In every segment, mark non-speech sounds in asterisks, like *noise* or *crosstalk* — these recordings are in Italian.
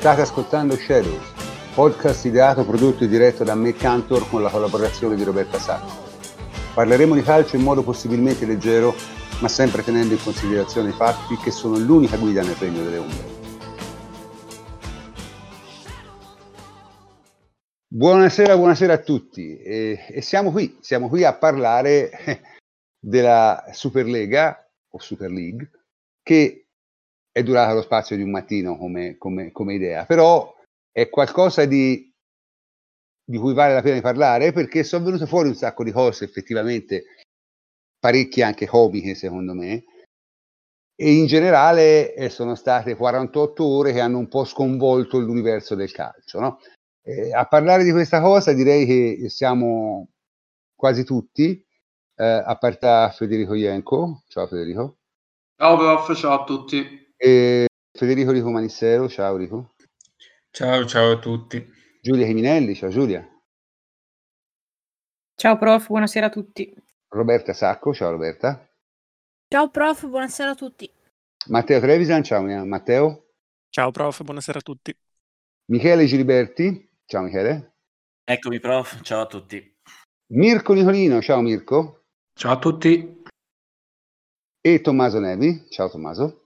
State ascoltando Shadows, podcast ideato, prodotto e diretto da me Cantor con la collaborazione di Roberta Sacco. Parleremo di calcio in modo possibilmente leggero, ma sempre tenendo in considerazione i fatti che sono l'unica guida nel regno delle ombre. Buonasera, buonasera a tutti e, e, siamo qui, siamo qui a parlare della Superlega o Super League che è durata lo spazio di un mattino come, come, come idea, però è qualcosa di, di, cui vale la pena di parlare perché sono venute fuori un sacco di cose effettivamente, parecchie anche comiche secondo me, e in generale eh, sono state 48 ore che hanno un po' sconvolto l'universo del calcio. No? Eh, a parlare di questa cosa direi che siamo quasi tutti, eh, a parte Federico Ienco. Ciao Federico. Ciao prof, ciao a tutti. E Federico Rico Manissero, ciao Rico. Ciao, ciao a tutti. Giulia Chiminelli, ciao Giulia. Ciao prof, buonasera a tutti. Roberta Sacco, ciao Roberta. Ciao prof, buonasera a tutti. Matteo Trevisan, ciao Matteo. Ciao prof, buonasera a tutti. Michele Giliberti, ciao Michele. Eccomi prof, ciao a tutti. Mirko Nicolino, ciao Mirko. Ciao a tutti. E Tommaso Nevi, ciao Tommaso.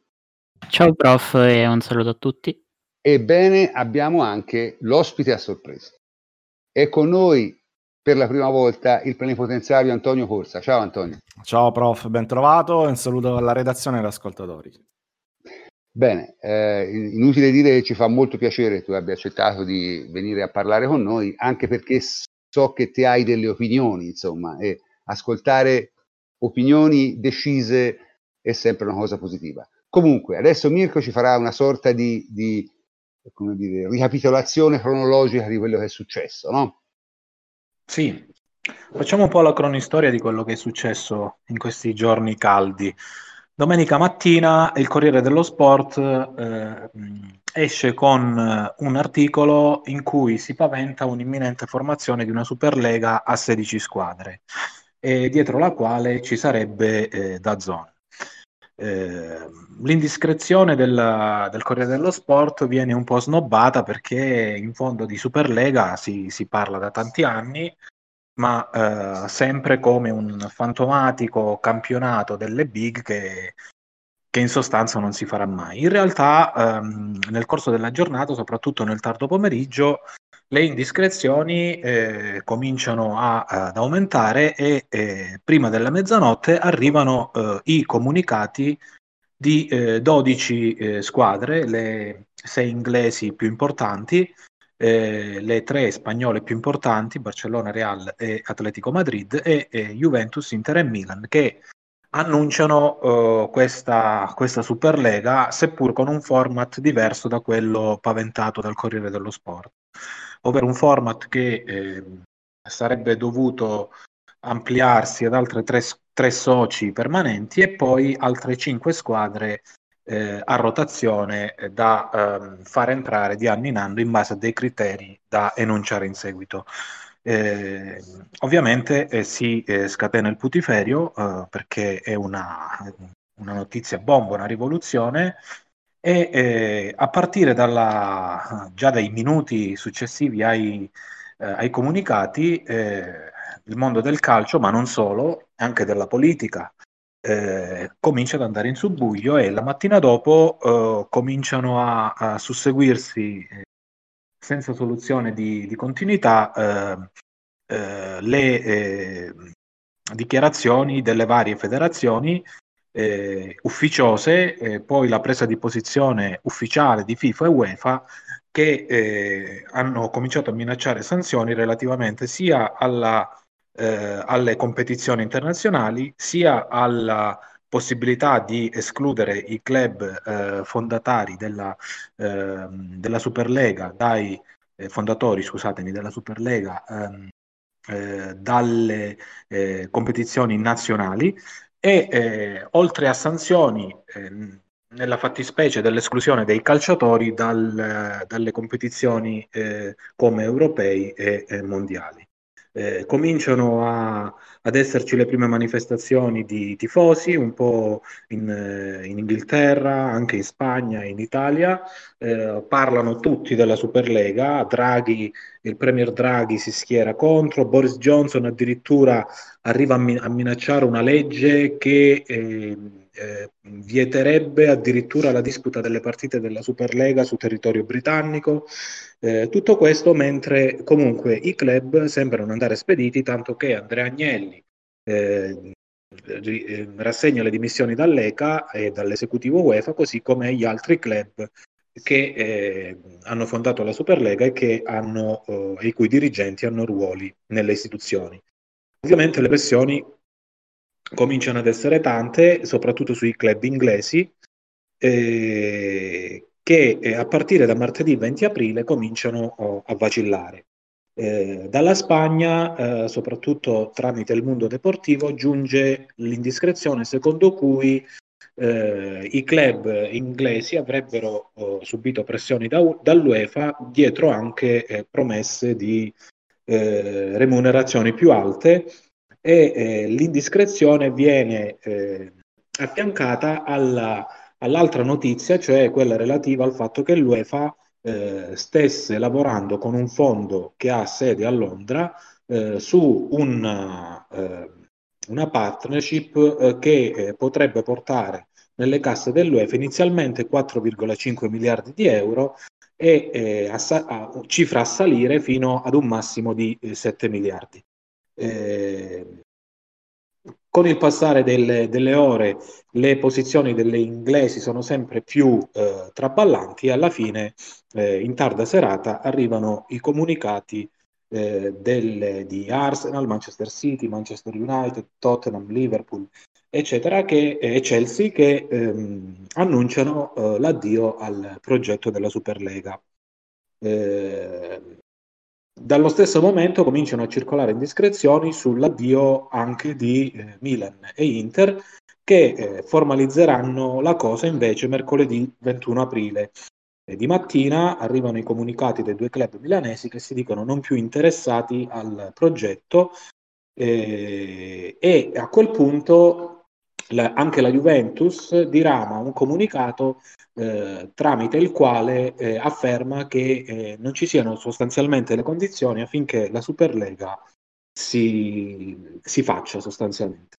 Ciao prof e un saluto a tutti. Ebbene, abbiamo anche l'ospite a sorpresa. È con noi per la prima volta il plenipotenziario Antonio Corsa. Ciao Antonio. Ciao prof, ben trovato un saluto alla redazione e agli ascoltatori. Bene, eh, inutile dire che ci fa molto piacere che tu abbia accettato di venire a parlare con noi, anche perché so che ti hai delle opinioni, insomma, e ascoltare opinioni decise è sempre una cosa positiva. Comunque, adesso Mirko ci farà una sorta di, di dire, ricapitolazione cronologica di quello che è successo, no? Sì, facciamo un po' la cronistoria di quello che è successo in questi giorni caldi. Domenica mattina il Corriere dello Sport eh, esce con un articolo in cui si paventa un'imminente formazione di una Superlega a 16 squadre, e dietro la quale ci sarebbe eh, da zona. Eh, l'indiscrezione del, del, Corriere dello Sport viene un po' snobbata perché in fondo di Superlega si, si parla da tanti anni, ma eh, sempre come un fantomatico campionato delle big che, che, in sostanza non si farà mai. In realtà ehm, nel corso della giornata, soprattutto nel tardo pomeriggio, le indiscrezioni eh, cominciano a, ad aumentare e eh, prima della mezzanotte arrivano eh, i comunicati di 12 eh, eh, squadre, le sei inglesi più importanti, eh, le tre spagnole più importanti, Barcellona, Real e Atletico Madrid, e Juventus, Inter e Milan, che annunciano questa, questa Superlega, seppur con un format diverso da quello paventato dal Corriere dello Sport ovvero un format che eh, sarebbe dovuto ampliarsi ad altre tre, tre, soci permanenti e poi altre cinque squadre eh, a rotazione eh, da ehm, far entrare di anno in anno in base a dei criteri da enunciare in seguito. Eh, ovviamente eh, si eh, scatena il putiferio eh, perché è una, una, notizia bomba, una rivoluzione e eh, a partire dalla, già dai minuti successivi ai, eh, ai comunicati, eh, il mondo del calcio, ma non solo, anche della politica, eh, comincia ad andare in subbuglio e la mattina dopo eh, cominciano a, a susseguirsi eh, senza soluzione di, di continuità le dichiarazioni delle varie federazioni eh, ufficiose, eh, poi la presa di posizione ufficiale di FIFA e UEFA che eh, hanno cominciato a minacciare sanzioni relativamente sia alla, eh, alle competizioni internazionali sia alla possibilità di escludere i club eh, fondatari della, ehm, della Superlega dai eh, fondatori, scusatemi, della Superlega ehm, dalle competizioni nazionali e eh, oltre a sanzioni eh, nella fattispecie dell'esclusione dei calciatori dal, dalle competizioni eh, come europei e mondiali. Eh, cominciano a, ad esserci le prime manifestazioni di tifosi, un po' in, eh, in Inghilterra, anche in Spagna, in Italia, eh, parlano tutti della Superlega, Draghi, il Premier Draghi si schiera contro, Boris Johnson addirittura arriva a, mi- a minacciare una legge che eh, eh, vieterebbe addirittura la disputa delle partite della Superlega su territorio britannico. Eh, tutto questo mentre comunque i club sembrano andare spediti, tanto che Andrea Agnelli eh, eh, rassegna le dimissioni dall'ECA e dall'esecutivo UEFA, così come gli altri club che eh, hanno fondato la Superlega e hanno, eh, i cui dirigenti hanno ruoli nelle istituzioni. Ovviamente le pressioni cominciano ad essere tante, soprattutto sui club inglesi, eh, che eh, a partire da martedì 20 aprile cominciano oh, a vacillare. Eh, dalla Spagna, eh, soprattutto tramite il mondo deportivo, giunge l'indiscrezione secondo cui eh, i club inglesi avrebbero oh, subito pressioni da, dall'UEFA dietro anche eh, promesse di eh, remunerazioni più alte e eh, l'indiscrezione viene affiancata alla all'altra notizia, cioè quella relativa al fatto che l'UEFA eh, stesse lavorando con un fondo che ha sede a Londra eh, su un, eh, una partnership eh, che eh, potrebbe portare nelle casse dell'UEFA inizialmente 4,5 miliardi di euro e eh, a, a, cifra a salire fino ad un massimo di 7 miliardi. Eh, con il passare delle, delle, ore le posizioni delle inglesi sono sempre più eh, traballanti e alla fine eh, in tarda serata arrivano i comunicati eh, delle, di Arsenal, Manchester City, Manchester United, Tottenham, Liverpool eccetera che, e Chelsea che ehm, annunciano eh, l'addio al progetto della Superlega. Eh, dallo stesso momento cominciano a circolare indiscrezioni sull'addio anche di eh, Milan e Inter che eh, formalizzeranno la cosa invece mercoledì 21 aprile. E di mattina arrivano i comunicati dei due club milanesi che si dicono non più interessati al progetto eh, e a quel punto la, anche la Juventus dirama un comunicato eh, tramite il quale eh, afferma che eh, non ci siano sostanzialmente le condizioni affinché la Superlega si, si faccia sostanzialmente.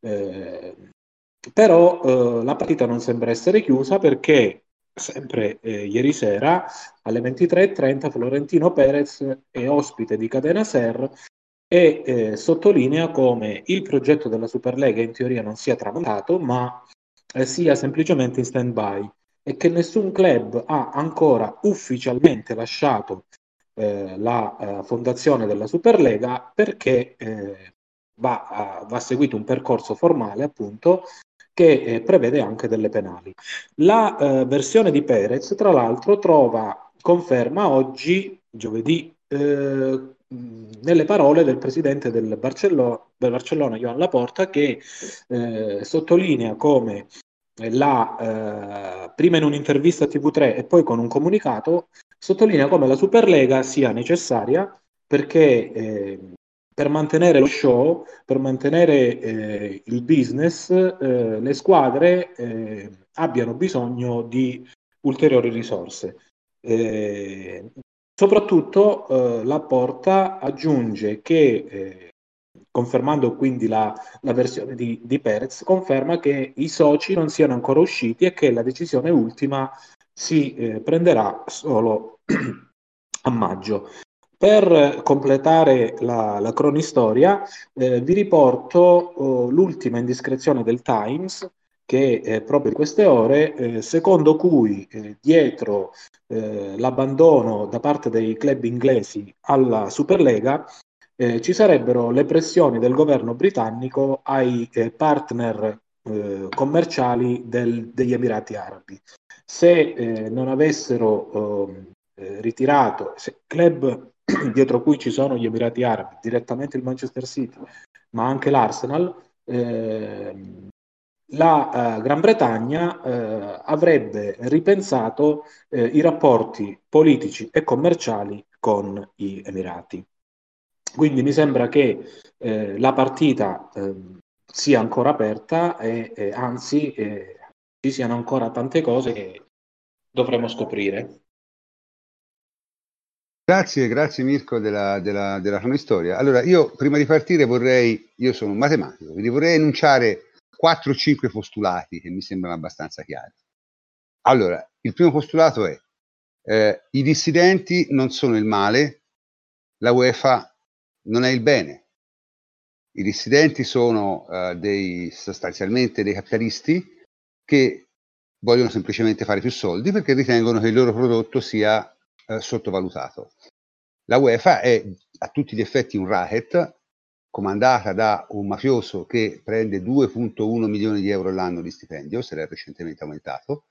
Eh, però eh, la partita non sembra essere chiusa perché sempre eh, ieri sera alle 23.30 Florentino Perez è ospite di Catena Ser e eh, sottolinea come il progetto della Superlega in teoria non sia tramontato, ma eh, sia semplicemente in stand-by e che nessun club ha ancora ufficialmente lasciato eh, la eh, fondazione della Superlega perché eh, va, va, seguito un percorso formale appunto che eh, prevede anche delle penali. La versione di Perez, tra l'altro, trova conferma oggi, giovedì nelle parole del presidente del Barcellona, del Barcellona Joan Laporta, che eh, sottolinea come la, eh, prima in un'intervista a TV3 e poi con un comunicato, sottolinea come la Superlega sia necessaria perché eh, per mantenere lo show, per mantenere eh, il business, eh, le squadre eh, abbiano bisogno di ulteriori risorse. Soprattutto eh, la Porta aggiunge che, eh, confermando quindi la, la versione di, di, Perez, conferma che i soci non siano ancora usciti e che la decisione ultima si eh, prenderà solo *clears throat* a maggio. Per completare la, la cronistoria, eh, vi riporto oh, l'ultima indiscrezione del Times che eh, proprio in queste ore, eh, secondo cui eh, dietro eh, l'abbandono da parte dei club inglesi alla Superlega eh, ci sarebbero le pressioni del governo britannico ai eh, partner commerciali del, degli Emirati Arabi. Se non avessero ehm, ritirato, se club *clears throat* dietro cui ci sono gli Emirati Arabi, direttamente il Manchester City, ma anche l'Arsenal, eh, la eh, Gran Bretagna eh, avrebbe ripensato eh, i rapporti politici e commerciali con gli Emirati. Quindi mi sembra che la partita eh, sia ancora aperta e, e anzi ci siano ancora tante cose che dovremo scoprire. Grazie, grazie Mirko della, della, della cronistoria. Allora, io prima di partire vorrei, io sono un matematico, quindi vorrei enunciare 4 o 5 postulati che mi sembrano abbastanza chiari. Allora, il primo postulato è eh, i dissidenti non sono il male, la UEFA non è il bene. I dissidenti sono eh, dei, sostanzialmente dei capitalisti che vogliono semplicemente fare più soldi perché ritengono che il loro prodotto sia eh, sottovalutato. La UEFA è a tutti gli effetti un racket comandata da un mafioso che prende 2.1 milioni di euro all'anno di stipendio, se l'è recentemente aumentato,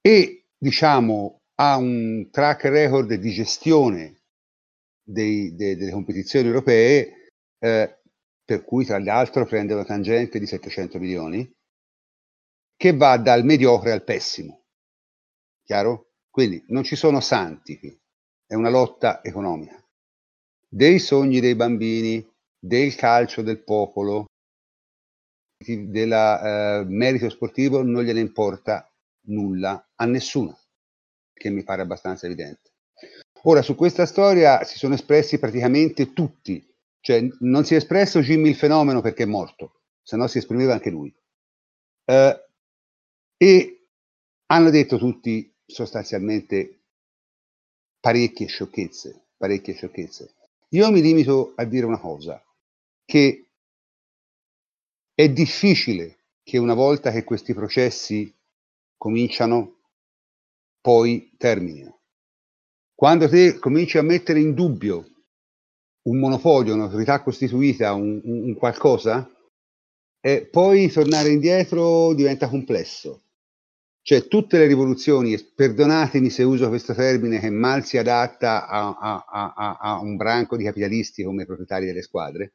e diciamo ha un track record di gestione dei, de, delle competizioni europee eh, per cui tra l'altro prende una tangente di 700 milioni che va dal mediocre al pessimo. Chiaro? Quindi non ci sono santi qui, è una lotta economica. Dei sogni dei bambini, del calcio del popolo, del eh, merito sportivo non gliene importa nulla a nessuno, che mi pare abbastanza evidente. Ora, su questa storia si sono espressi praticamente tutti, cioè non si è espresso Jimmy il fenomeno perché è morto, se no si esprimeva anche lui. Eh, e hanno detto tutti sostanzialmente parecchie sciocchezze, parecchie sciocchezze. Io mi limito a dire una cosa, che è difficile che una volta che questi processi cominciano, poi terminino. Quando te cominci a mettere in dubbio un monopolio, un'autorità costituita, un, un, qualcosa, eh, poi tornare indietro diventa complesso. Cioè tutte le rivoluzioni, perdonatemi se uso questo termine che mal si adatta a, a, a, a un branco di capitalisti come proprietari delle squadre,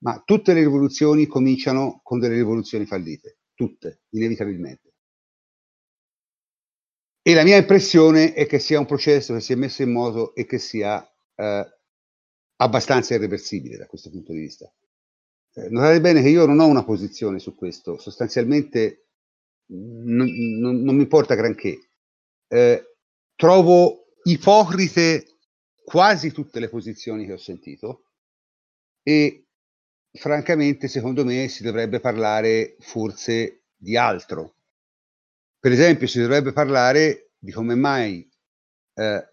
ma tutte le rivoluzioni cominciano con delle rivoluzioni fallite, tutte, inevitabilmente. E la mia impressione è che sia un processo che si è messo in moto e che sia eh, abbastanza irreversibile da questo punto di vista. Eh, notate bene che io non ho una posizione su questo, sostanzialmente non, non, non mi importa granché. Eh, trovo ipocrite quasi tutte le posizioni che ho sentito e francamente secondo me si dovrebbe parlare forse di altro. Per esempio si dovrebbe parlare di come mai eh,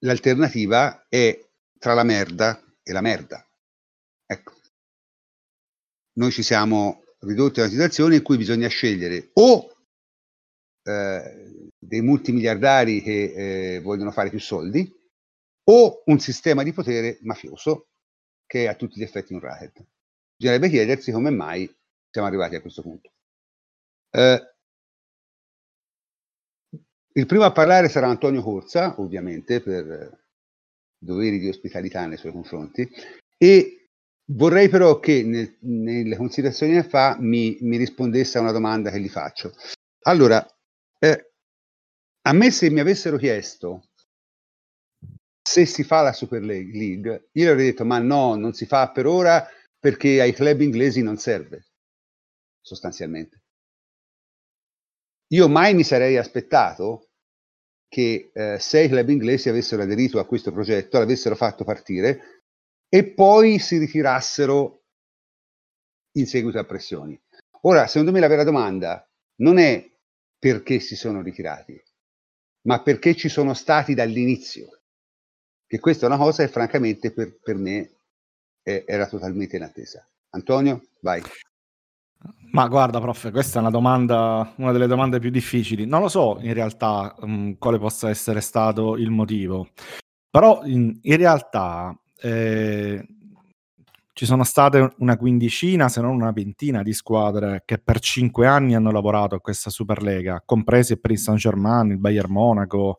l'alternativa è tra la merda e la merda. Ecco. Noi ci siamo ridotti a una situazione in cui bisogna scegliere o eh, dei multimiliardari che eh, vogliono fare più soldi o un sistema di potere mafioso che è a tutti gli effetti un racket. Bisognerebbe chiedersi come mai siamo arrivati a questo punto. Eh, il primo a parlare sarà Antonio Corsa, ovviamente, per doveri di ospitalità nei suoi confronti, e Vorrei però che nel, nelle considerazioni che fa mi, mi, rispondesse a una domanda che gli faccio. Allora, eh, a me se mi avessero chiesto se si fa la Super League, io avrei detto ma no, non si fa per ora perché ai club inglesi non serve, sostanzialmente. Io mai mi sarei aspettato che eh, se i club inglesi avessero aderito a questo progetto, l'avessero fatto partire, e poi si ritirassero in seguito a pressioni. Ora, secondo me la vera domanda non è perché si sono ritirati, ma perché ci sono stati dall'inizio. Che questa è una cosa che francamente per, per me è, era totalmente inattesa. Antonio, vai. Ma guarda, prof, questa è una domanda, una delle domande più difficili. Non lo so in realtà um, quale possa essere stato il motivo, però in, in realtà eh, ci sono state una quindicina, se non una ventina di squadre che per cinque anni hanno lavorato a questa Superlega, compresi il Paris Saint-Germain, il Bayern Monaco,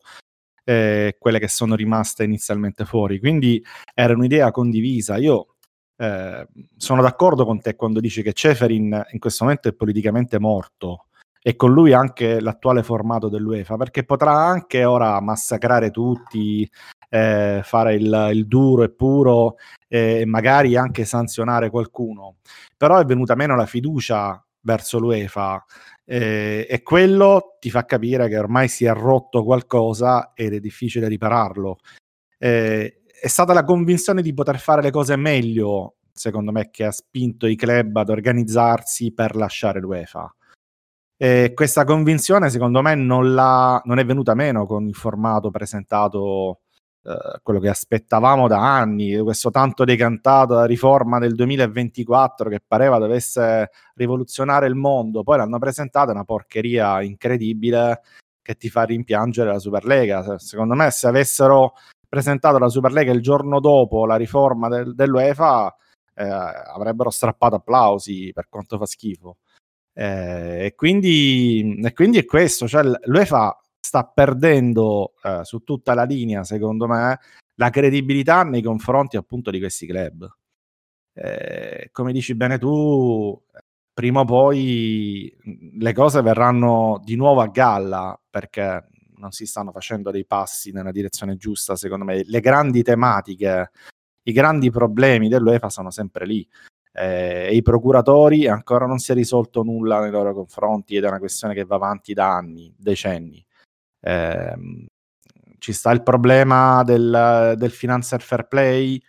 eh, quelle che sono rimaste inizialmente fuori. Quindi era un'idea condivisa. Io eh, sono d'accordo con te quando dici che Ceferin in questo momento è politicamente morto e con lui anche l'attuale formato dell'UEFA, perché potrà anche ora massacrare tutti, eh, fare il, il, duro e puro e magari anche sanzionare qualcuno, però è venuta meno la fiducia verso l'UEFA eh, e quello ti fa capire che ormai si è rotto qualcosa ed è difficile ripararlo. Eh, è stata la convinzione di poter fare le cose meglio, secondo me, che ha spinto i club ad organizzarsi per lasciare l'UEFA. E questa convinzione, secondo me, non, non, è venuta meno con il formato presentato, eh, quello che aspettavamo da anni, questo tanto decantato riforma del 2024 che pareva dovesse rivoluzionare il mondo. Poi l'hanno presentata una porcheria incredibile che ti fa rimpiangere la Superlega. Secondo me, se avessero presentato la Superlega il giorno dopo la riforma del, dell'UEFA, eh, avrebbero strappato applausi per quanto fa schifo. Eh, e, quindi, e, quindi, è questo, cioè l'UEFA sta perdendo eh, su tutta la linea, secondo me, la credibilità nei confronti appunto di questi club. Eh, come dici bene tu, prima o poi le cose verranno di nuovo a galla perché non si stanno facendo dei passi nella direzione giusta, secondo me. Le grandi tematiche, i grandi problemi dell'UEFA sono sempre lì eh, e i procuratori ancora non si è risolto nulla nei loro confronti ed è una questione che va avanti da anni, decenni. Eh, ci sta il problema del, del financer fair play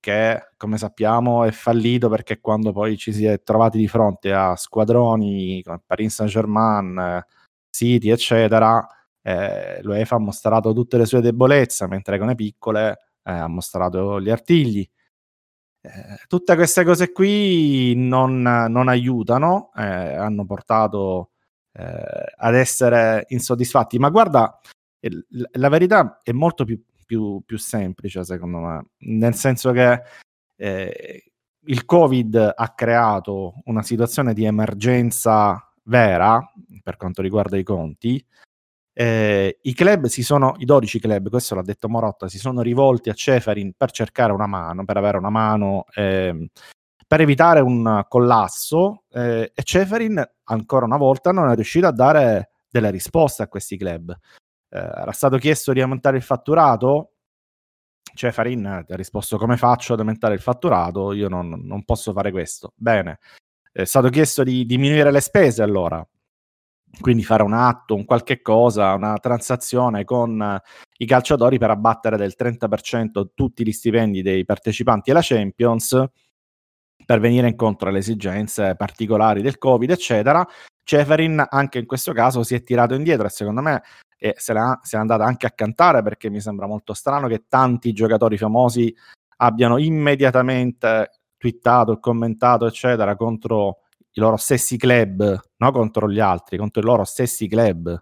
che come sappiamo è fallito perché quando poi ci si è trovati di fronte a squadroni come Paris Saint Germain, City eccetera, eh, l'UEFA ha mostrato tutte le sue debolezze mentre con le piccole eh, ha mostrato gli artigli. Eh, tutte queste cose qui non, non aiutano, eh, hanno portato eh, ad essere insoddisfatti. Ma guarda, la verità è molto più, più, più semplice, secondo me, nel senso che eh, il Covid ha creato una situazione di emergenza vera per quanto riguarda i conti eh, I club si sono, i 12 club, questo l'ha detto Morotta, si sono rivolti a Ceferin per cercare una mano, per avere una mano, eh, per evitare un collasso eh, e Ceferin ancora una volta non è riuscito a dare delle risposte a questi club. Eh, era stato chiesto di aumentare il fatturato, Ceferin ha risposto come faccio ad aumentare il fatturato, io non, non posso fare questo. Bene, è stato chiesto di diminuire le spese allora, quindi fare un atto, un qualche cosa, una transazione con uh, i calciatori per abbattere del 30% tutti gli stipendi dei partecipanti alla Champions per venire incontro alle esigenze particolari del Covid, eccetera. Ceferin anche in questo caso si è tirato indietro e secondo me eh, se, l'ha, se l'è andata anche a cantare perché mi sembra molto strano che tanti giocatori famosi abbiano immediatamente twittato e commentato, eccetera, contro i loro stessi club, no contro gli altri, contro i loro stessi club.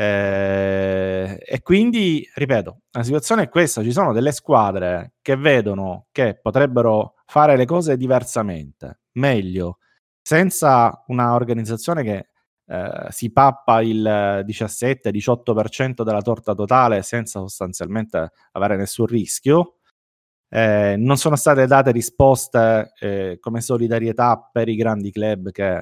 Eh, e quindi, ripeto, la situazione è questa, ci sono delle squadre che vedono che potrebbero fare le cose diversamente, meglio, senza una organizzazione che eh, si pappa il 17-18% della torta totale senza sostanzialmente avere nessun rischio, eh, non sono state date risposte eh, come solidarietà per i grandi club che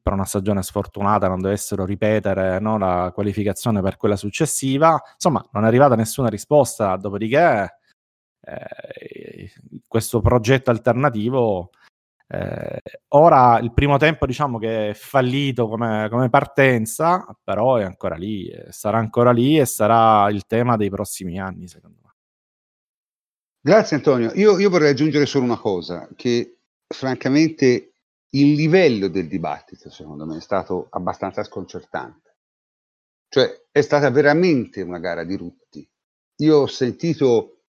per una stagione sfortunata non dovessero ripetere no, la qualificazione per quella successiva. Insomma, non è arrivata nessuna risposta, dopodiché eh, questo progetto alternativo eh, ora il primo tempo diciamo che è fallito come, come, partenza, però è ancora lì, sarà ancora lì e sarà il tema dei prossimi anni, secondo me. Grazie Antonio. Io, io, vorrei aggiungere solo una cosa, che francamente il livello del dibattito, secondo me, è stato abbastanza sconcertante. Cioè, è stata veramente una gara di rutti. Io ho sentito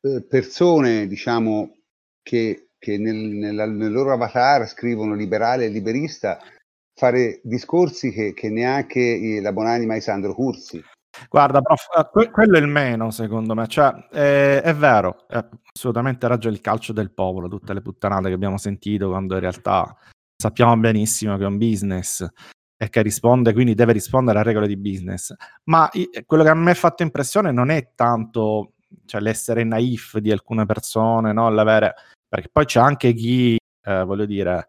eh, persone, diciamo, che, che nel, nella, nel loro avatar scrivono liberale e liberista, fare discorsi che, che neanche la buonanima di Sandro Cursi Guarda, prof, eh, que- quello è il meno, secondo me. Cioè, è, è vero, è assolutamente ragione il calcio del popolo, tutte le puttanate che abbiamo sentito, quando in realtà sappiamo benissimo che è un business e che risponde, quindi deve rispondere a regole di business. Ma quello che a me ha fatto impressione non è tanto cioè, l'essere naif di alcune persone, no? L'avere... perché poi c'è anche chi, eh, voglio dire,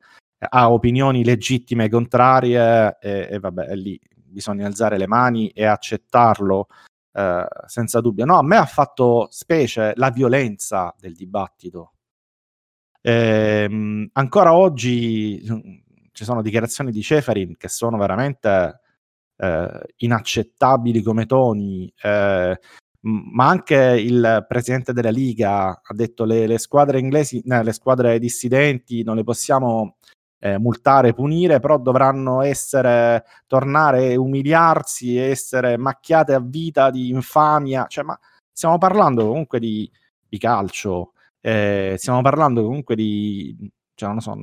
ha opinioni legittime contrarie e, e vabbè, lì bisogna alzare le mani e accettarlo eh, senza dubbio. No, a me ha fatto specie la violenza del dibattito. Ehm, ancora oggi mm, ci sono dichiarazioni di Ceferin che sono veramente eh, inaccettabili come toni. Eh, ma anche il presidente della Liga ha detto le, le squadre inglesi, no, le squadre dissidenti non le possiamo eh, multare, punire, però dovranno essere, tornare, umiliarsi, essere macchiate a vita di infamia. Cioè, ma stiamo parlando comunque di, di calcio, eh, stiamo parlando comunque di, cioè, non so,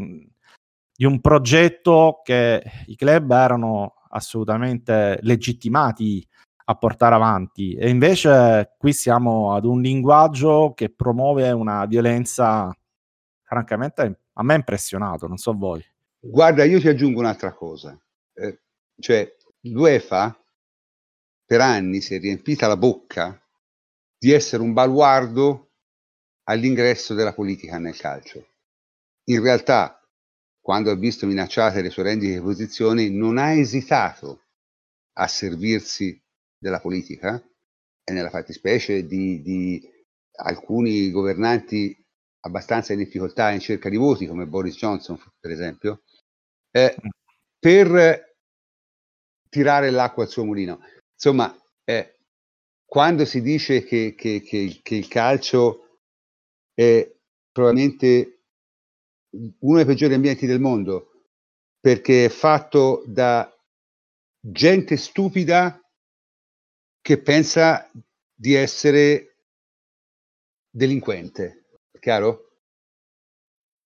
di un progetto che i club erano assolutamente legittimati a portare avanti e invece qui siamo ad un linguaggio che promuove una violenza francamente a me ha impressionato, non so voi. Guarda, io ti aggiungo un'altra cosa, eh, cioè l'UEFA per anni si è riempita la bocca di essere un baluardo all'ingresso della politica nel calcio. In realtà, quando ha visto minacciate le sue rendite di posizione, non ha esitato a servirsi della politica e nella fattispecie di, di alcuni governanti abbastanza in difficoltà in cerca di voti, come Boris Johnson, per esempio, eh, per tirare l'acqua al suo mulino. Insomma, eh, quando si dice che, che, che, che, il calcio è probabilmente uno dei peggiori ambienti del mondo, perché è fatto da gente stupida che pensa di essere delinquente chiaro?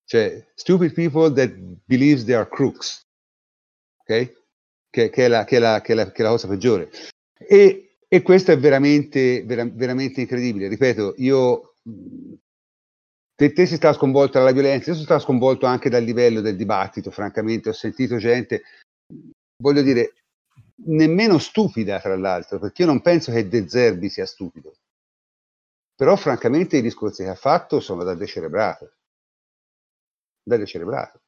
Cioè, stupid people that believes they are crooks, ok? Che, che, è, la, che, è, la, che, è, la, che è la cosa peggiore. E, e questo è veramente, vera, veramente incredibile. Ripeto, io te, te si sta sconvolto dalla violenza, io sono stato sconvolto anche dal livello del dibattito, francamente, ho sentito gente, voglio dire, nemmeno stupida, tra l'altro, perché io non penso che De Zerbi sia stupido. Però francamente i discorsi che ha fatto sono da decerebrato. Da decerebrato.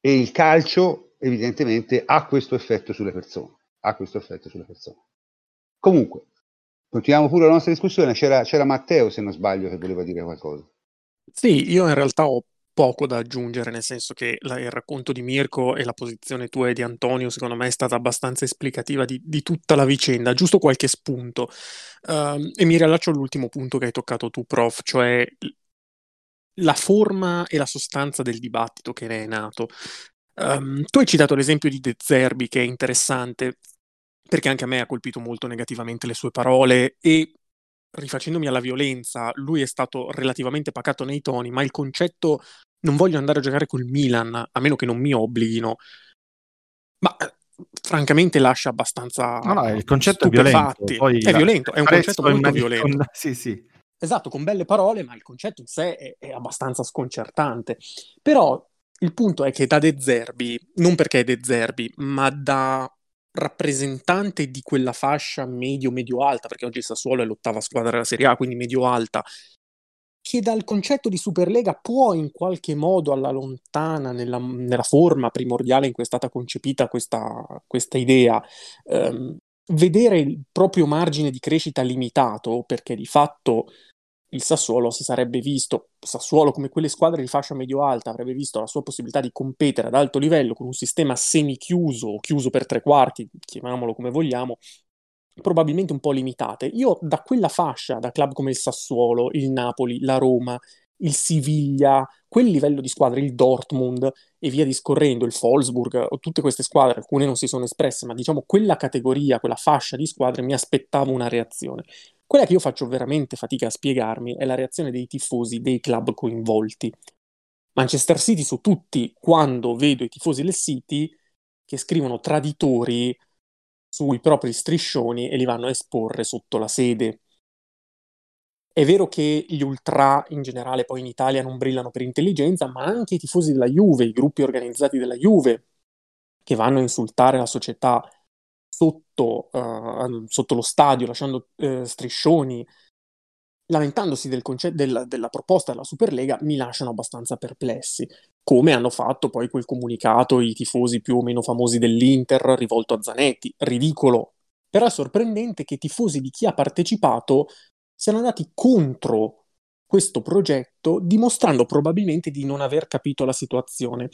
E il calcio evidentemente ha questo effetto sulle persone. Ha questo effetto sulle persone. Comunque, continuiamo pure la nostra discussione. C'era, c'era Matteo, se non sbaglio, che voleva dire qualcosa. Sì, io in realtà ho poco da aggiungere, nel senso che la, il racconto di Mirko e la posizione tua e di Antonio, secondo me, è stata abbastanza esplicativa di, di tutta la vicenda. Giusto qualche spunto. Uh, e mi riallaccio all'ultimo punto che hai toccato tu, prof, cioè la forma e la sostanza del dibattito che ne è nato. Um, tu hai citato l'esempio di De Zerbi, che è interessante, perché anche a me ha colpito molto negativamente le sue parole e rifacendomi alla violenza, lui è stato relativamente pacato nei toni, ma il concetto non voglio andare a giocare col Milan, a meno che non mi obblighino. Ma eh, francamente lascia abbastanza no, no, il concetto è violento, poi è violento, è un concetto molto violento. Con... Sì, sì. Esatto, con belle parole, ma il concetto in sé è, è abbastanza sconcertante. Però il punto è che da De Zerbi, non perché è De Zerbi, ma da rappresentante di quella fascia medio-medio-alta, perché oggi il Sassuolo è l'ottava squadra della Serie A, quindi medio-alta, che dal concetto di Superlega può in qualche modo alla lontana, nella, nella forma primordiale in cui è stata concepita questa, questa idea, ehm, vedere il proprio margine di crescita limitato, perché di fatto il Sassuolo si sarebbe visto, Sassuolo come quelle squadre di fascia medio-alta, avrebbe visto la sua possibilità di competere ad alto livello con un sistema semi-chiuso chiuso per tre quarti, chiamiamolo come vogliamo, probabilmente un po' limitate. Io da quella fascia, da club come il Sassuolo, il Napoli, la Roma, il Siviglia, quel livello di squadre, il Dortmund e via discorrendo, il Wolfsburg, tutte queste squadre, alcune non si sono espresse, ma diciamo quella categoria, quella fascia di squadre mi aspettavo una reazione. Quella che io faccio veramente fatica a spiegarmi è la reazione dei tifosi dei club coinvolti. Manchester City su tutti, quando vedo i tifosi del City che scrivono traditori sui propri striscioni e li vanno a esporre sotto la sede. È vero che gli ultra in generale poi in Italia non brillano per intelligenza, ma anche i tifosi della Juve, i gruppi organizzati della Juve, che vanno a insultare la società sotto, uh, sotto lo stadio, lasciando uh, striscioni, lamentandosi del conce- del- della proposta della Superlega, mi lasciano abbastanza perplessi. Come hanno fatto poi quel comunicato i tifosi più o meno famosi dell'Inter rivolto a Zanetti. Ridicolo. Però è sorprendente che i tifosi di chi ha partecipato siano andati contro questo progetto, dimostrando probabilmente di non aver capito la situazione.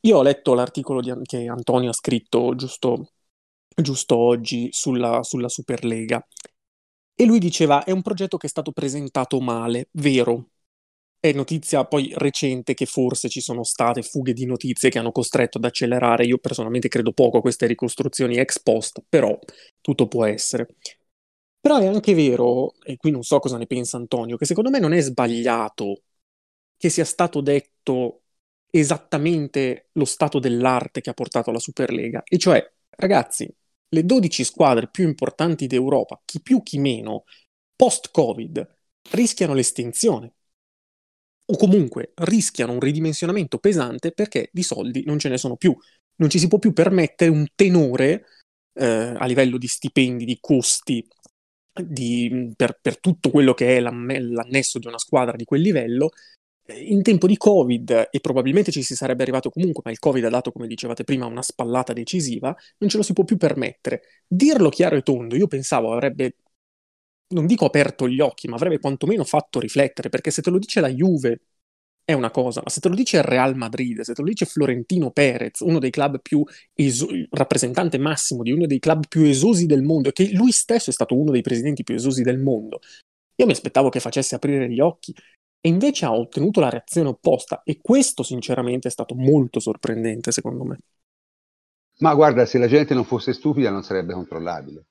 Io ho letto l'articolo di che Antonio ha scritto giusto, giusto oggi sulla, sulla Superlega e lui diceva è un progetto che è stato presentato male, vero. È notizia poi recente che forse ci sono state fughe di notizie che hanno costretto ad accelerare. Io personalmente credo poco a queste ricostruzioni ex post, però tutto può essere. Però è anche vero, e qui non so cosa ne pensa Antonio, che secondo me non è sbagliato che sia stato detto esattamente lo stato dell'arte che ha portato alla Superlega, e cioè, ragazzi, le 12 squadre più importanti d'Europa, chi più chi meno, post-Covid, rischiano l'estinzione. O comunque rischiano un ridimensionamento pesante perché di soldi non ce ne sono più. Non ci si può più permettere un tenore eh, a livello di stipendi, di costi, di, per, per, tutto quello che è l'annesso di una squadra di quel livello, in tempo di Covid, e probabilmente ci si sarebbe arrivato comunque, ma il Covid ha dato, come dicevate prima, una spallata decisiva, non ce lo si può più permettere. Dirlo chiaro e tondo, io pensavo avrebbe, non dico aperto gli occhi, ma avrebbe quantomeno fatto riflettere, perché se te lo dice la Juve è una cosa, ma se te lo dice il Real Madrid, se te lo dice Florentino Perez, uno dei club più eso- rappresentante massimo di uno dei club più esosi del mondo, che lui stesso è stato uno dei presidenti più esosi del mondo, io mi aspettavo che facesse aprire gli occhi e invece ha ottenuto la reazione opposta e questo sinceramente è stato molto sorprendente secondo me. Ma guarda, se la gente non fosse stupida non sarebbe controllabile.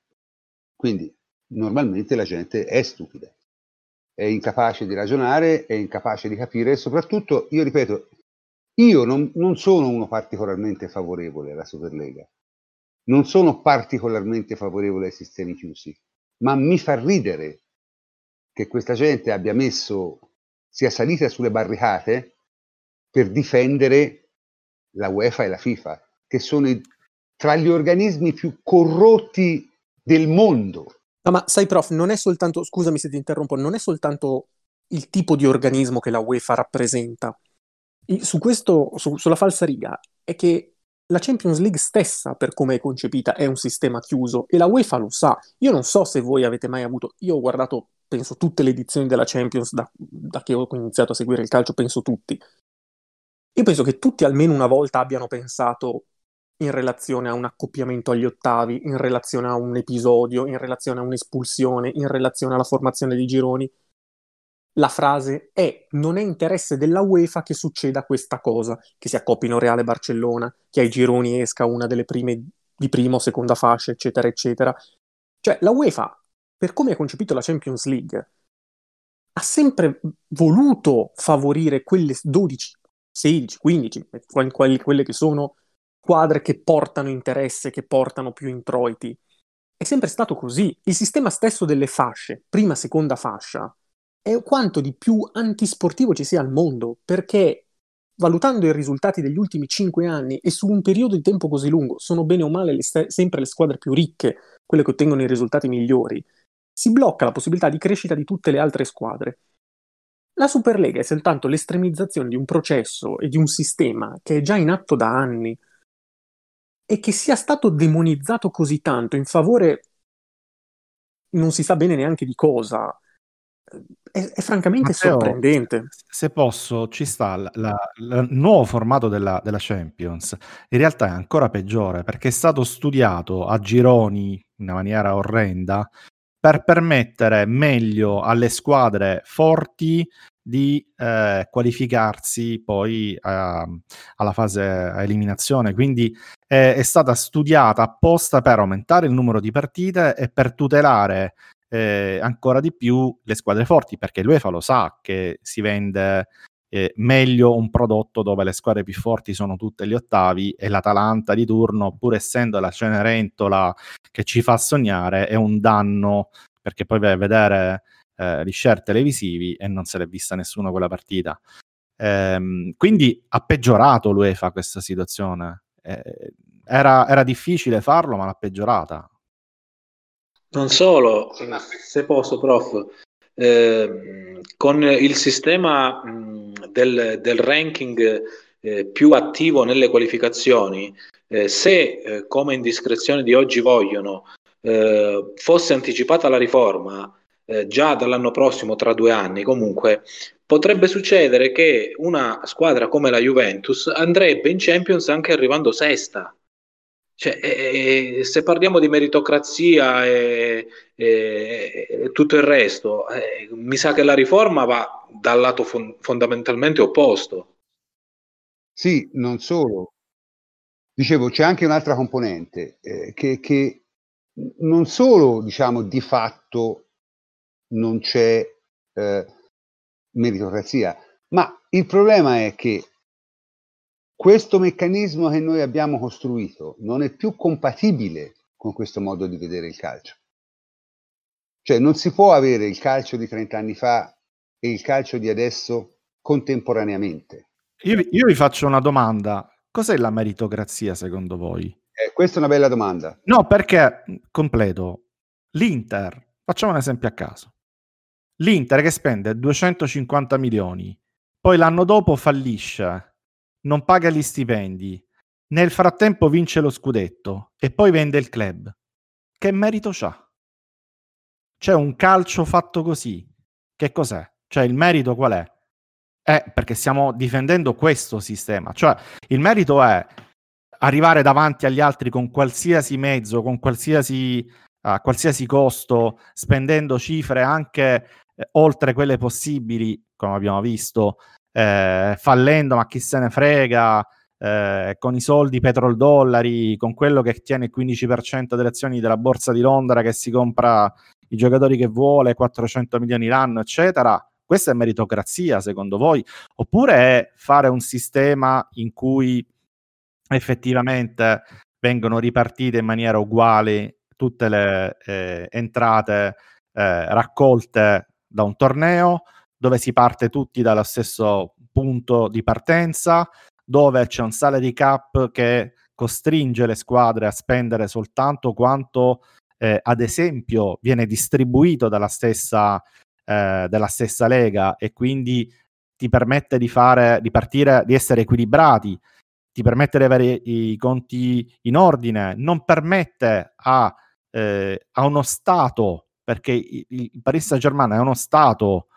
Quindi normalmente la gente è stupida è incapace di ragionare, è incapace di capire e soprattutto, io ripeto, io non, non sono uno particolarmente favorevole alla Superlega, non sono particolarmente favorevole ai sistemi chiusi, ma mi fa ridere che questa gente abbia messo, sia salita sulle barricate per difendere la UEFA e la FIFA, che sono i, tra gli organismi più corrotti del mondo. No, ma sai, prof, non è soltanto, scusami se ti interrompo, non è soltanto il tipo di organismo che la UEFA rappresenta. Su questo, su, sulla falsariga, è che la Champions League stessa, per come è concepita, è un sistema chiuso e la UEFA lo sa. Io non so se voi avete mai avuto, io ho guardato, penso, tutte le edizioni della Champions da, da che ho iniziato a seguire il calcio, penso tutti. Io penso che tutti almeno una volta abbiano pensato in relazione a un accoppiamento agli ottavi, in relazione a un episodio, in relazione a un'espulsione, in relazione alla formazione di gironi. La frase è non è interesse della UEFA che succeda questa cosa, che si accoppino Reale Barcellona, che ai gironi esca una delle prime di prima o seconda fascia, eccetera, eccetera. Cioè la UEFA, per come ha concepito la Champions League, ha sempre voluto favorire quelle 12, 16, 15, quelle che sono squadre che portano interesse, che portano più introiti. È sempre stato così. Il sistema stesso delle fasce, prima, seconda fascia, è quanto di più antisportivo ci sia al mondo, perché valutando i risultati degli ultimi cinque anni e su un periodo di tempo così lungo, sono bene o male le st- sempre le squadre più ricche, quelle che ottengono i risultati migliori, si blocca la possibilità di crescita di tutte le altre squadre. La Superlega è soltanto l'estremizzazione di un processo e di un sistema che è già in atto da anni, e che sia stato demonizzato così tanto in favore non si sa bene neanche di cosa. È, è francamente Matteo, sorprendente. Se posso, ci sta il nuovo formato della, della, Champions. In realtà è ancora peggiore perché è stato studiato a gironi in una maniera orrenda per permettere meglio alle squadre forti di eh, qualificarsi poi a, alla fase a eliminazione. Quindi è, è, stata studiata apposta per aumentare il numero di partite e per tutelare eh, ancora di più le squadre forti, perché l'UEFA lo sa che si vende eh, meglio un prodotto dove le squadre più forti sono tutte gli ottavi e l'Atalanta di turno, pur essendo la Cenerentola che ci fa sognare, è un danno perché poi vedere eh, gli share televisivi e non se l'è vista nessuno quella partita. Ehm, quindi ha peggiorato l'UEFA questa situazione. Eh, era, era difficile farlo, ma l'ha peggiorata. Non solo, se posso, prof, eh, con il sistema mh, del, del, ranking eh, più attivo nelle qualificazioni, eh, se eh, come indiscrezione di oggi vogliono, eh, fosse anticipata la riforma eh, già dall'anno prossimo, tra due anni, comunque potrebbe succedere che una squadra come la Juventus andrebbe in Champions anche arrivando sesta. Cioè, eh, se parliamo di meritocrazia e, e, e tutto il resto, eh, mi sa che la riforma va dal lato fon- fondamentalmente opposto. Sì, non solo. Dicevo, c'è anche un'altra componente eh, che, che, non solo, diciamo, di fatto non c'è eh, meritocrazia, ma il problema è che questo meccanismo che noi abbiamo costruito non è più compatibile con questo modo di vedere il calcio. Cioè non si può avere il calcio di 30 anni fa e il calcio di adesso contemporaneamente. Io, io vi faccio una domanda. Cos'è la meritocrazia secondo voi? Eh, questa è una bella domanda. No, perché, completo, l'Inter, facciamo un esempio a caso. L'Inter che spende 250 milioni, poi l'anno dopo fallisce, non paga gli stipendi, nel frattempo vince lo scudetto e poi vende il club. Che merito c'ha? C'è un calcio fatto così. Che cos'è? Cioè il merito qual è? È perché stiamo difendendo questo sistema. Cioè il merito è arrivare davanti agli altri con qualsiasi mezzo, con qualsiasi, uh, qualsiasi costo, spendendo cifre anche eh, oltre quelle possibili, come abbiamo visto, eh, fallendo, ma chi se ne frega, eh, con i soldi petrol-dollari, con quello che tiene il 15% delle azioni della borsa di Londra, che si compra i giocatori che vuole, 400 milioni l'anno, eccetera. Questa è meritocrazia, secondo voi? Oppure è fare un sistema in cui effettivamente vengono ripartite in maniera uguale tutte le eh, entrate eh, raccolte da un torneo, dove si parte tutti dallo stesso punto di partenza, dove c'è un salary cap che costringe le squadre a spendere soltanto quanto eh, ad esempio viene distribuito dalla stessa, eh, dalla stessa lega e quindi ti permette di, fare, di partire, di essere equilibrati, ti permette di avere i conti in ordine, non permette a, eh, a uno Stato, perché il, il Paris Saint Germain è uno Stato,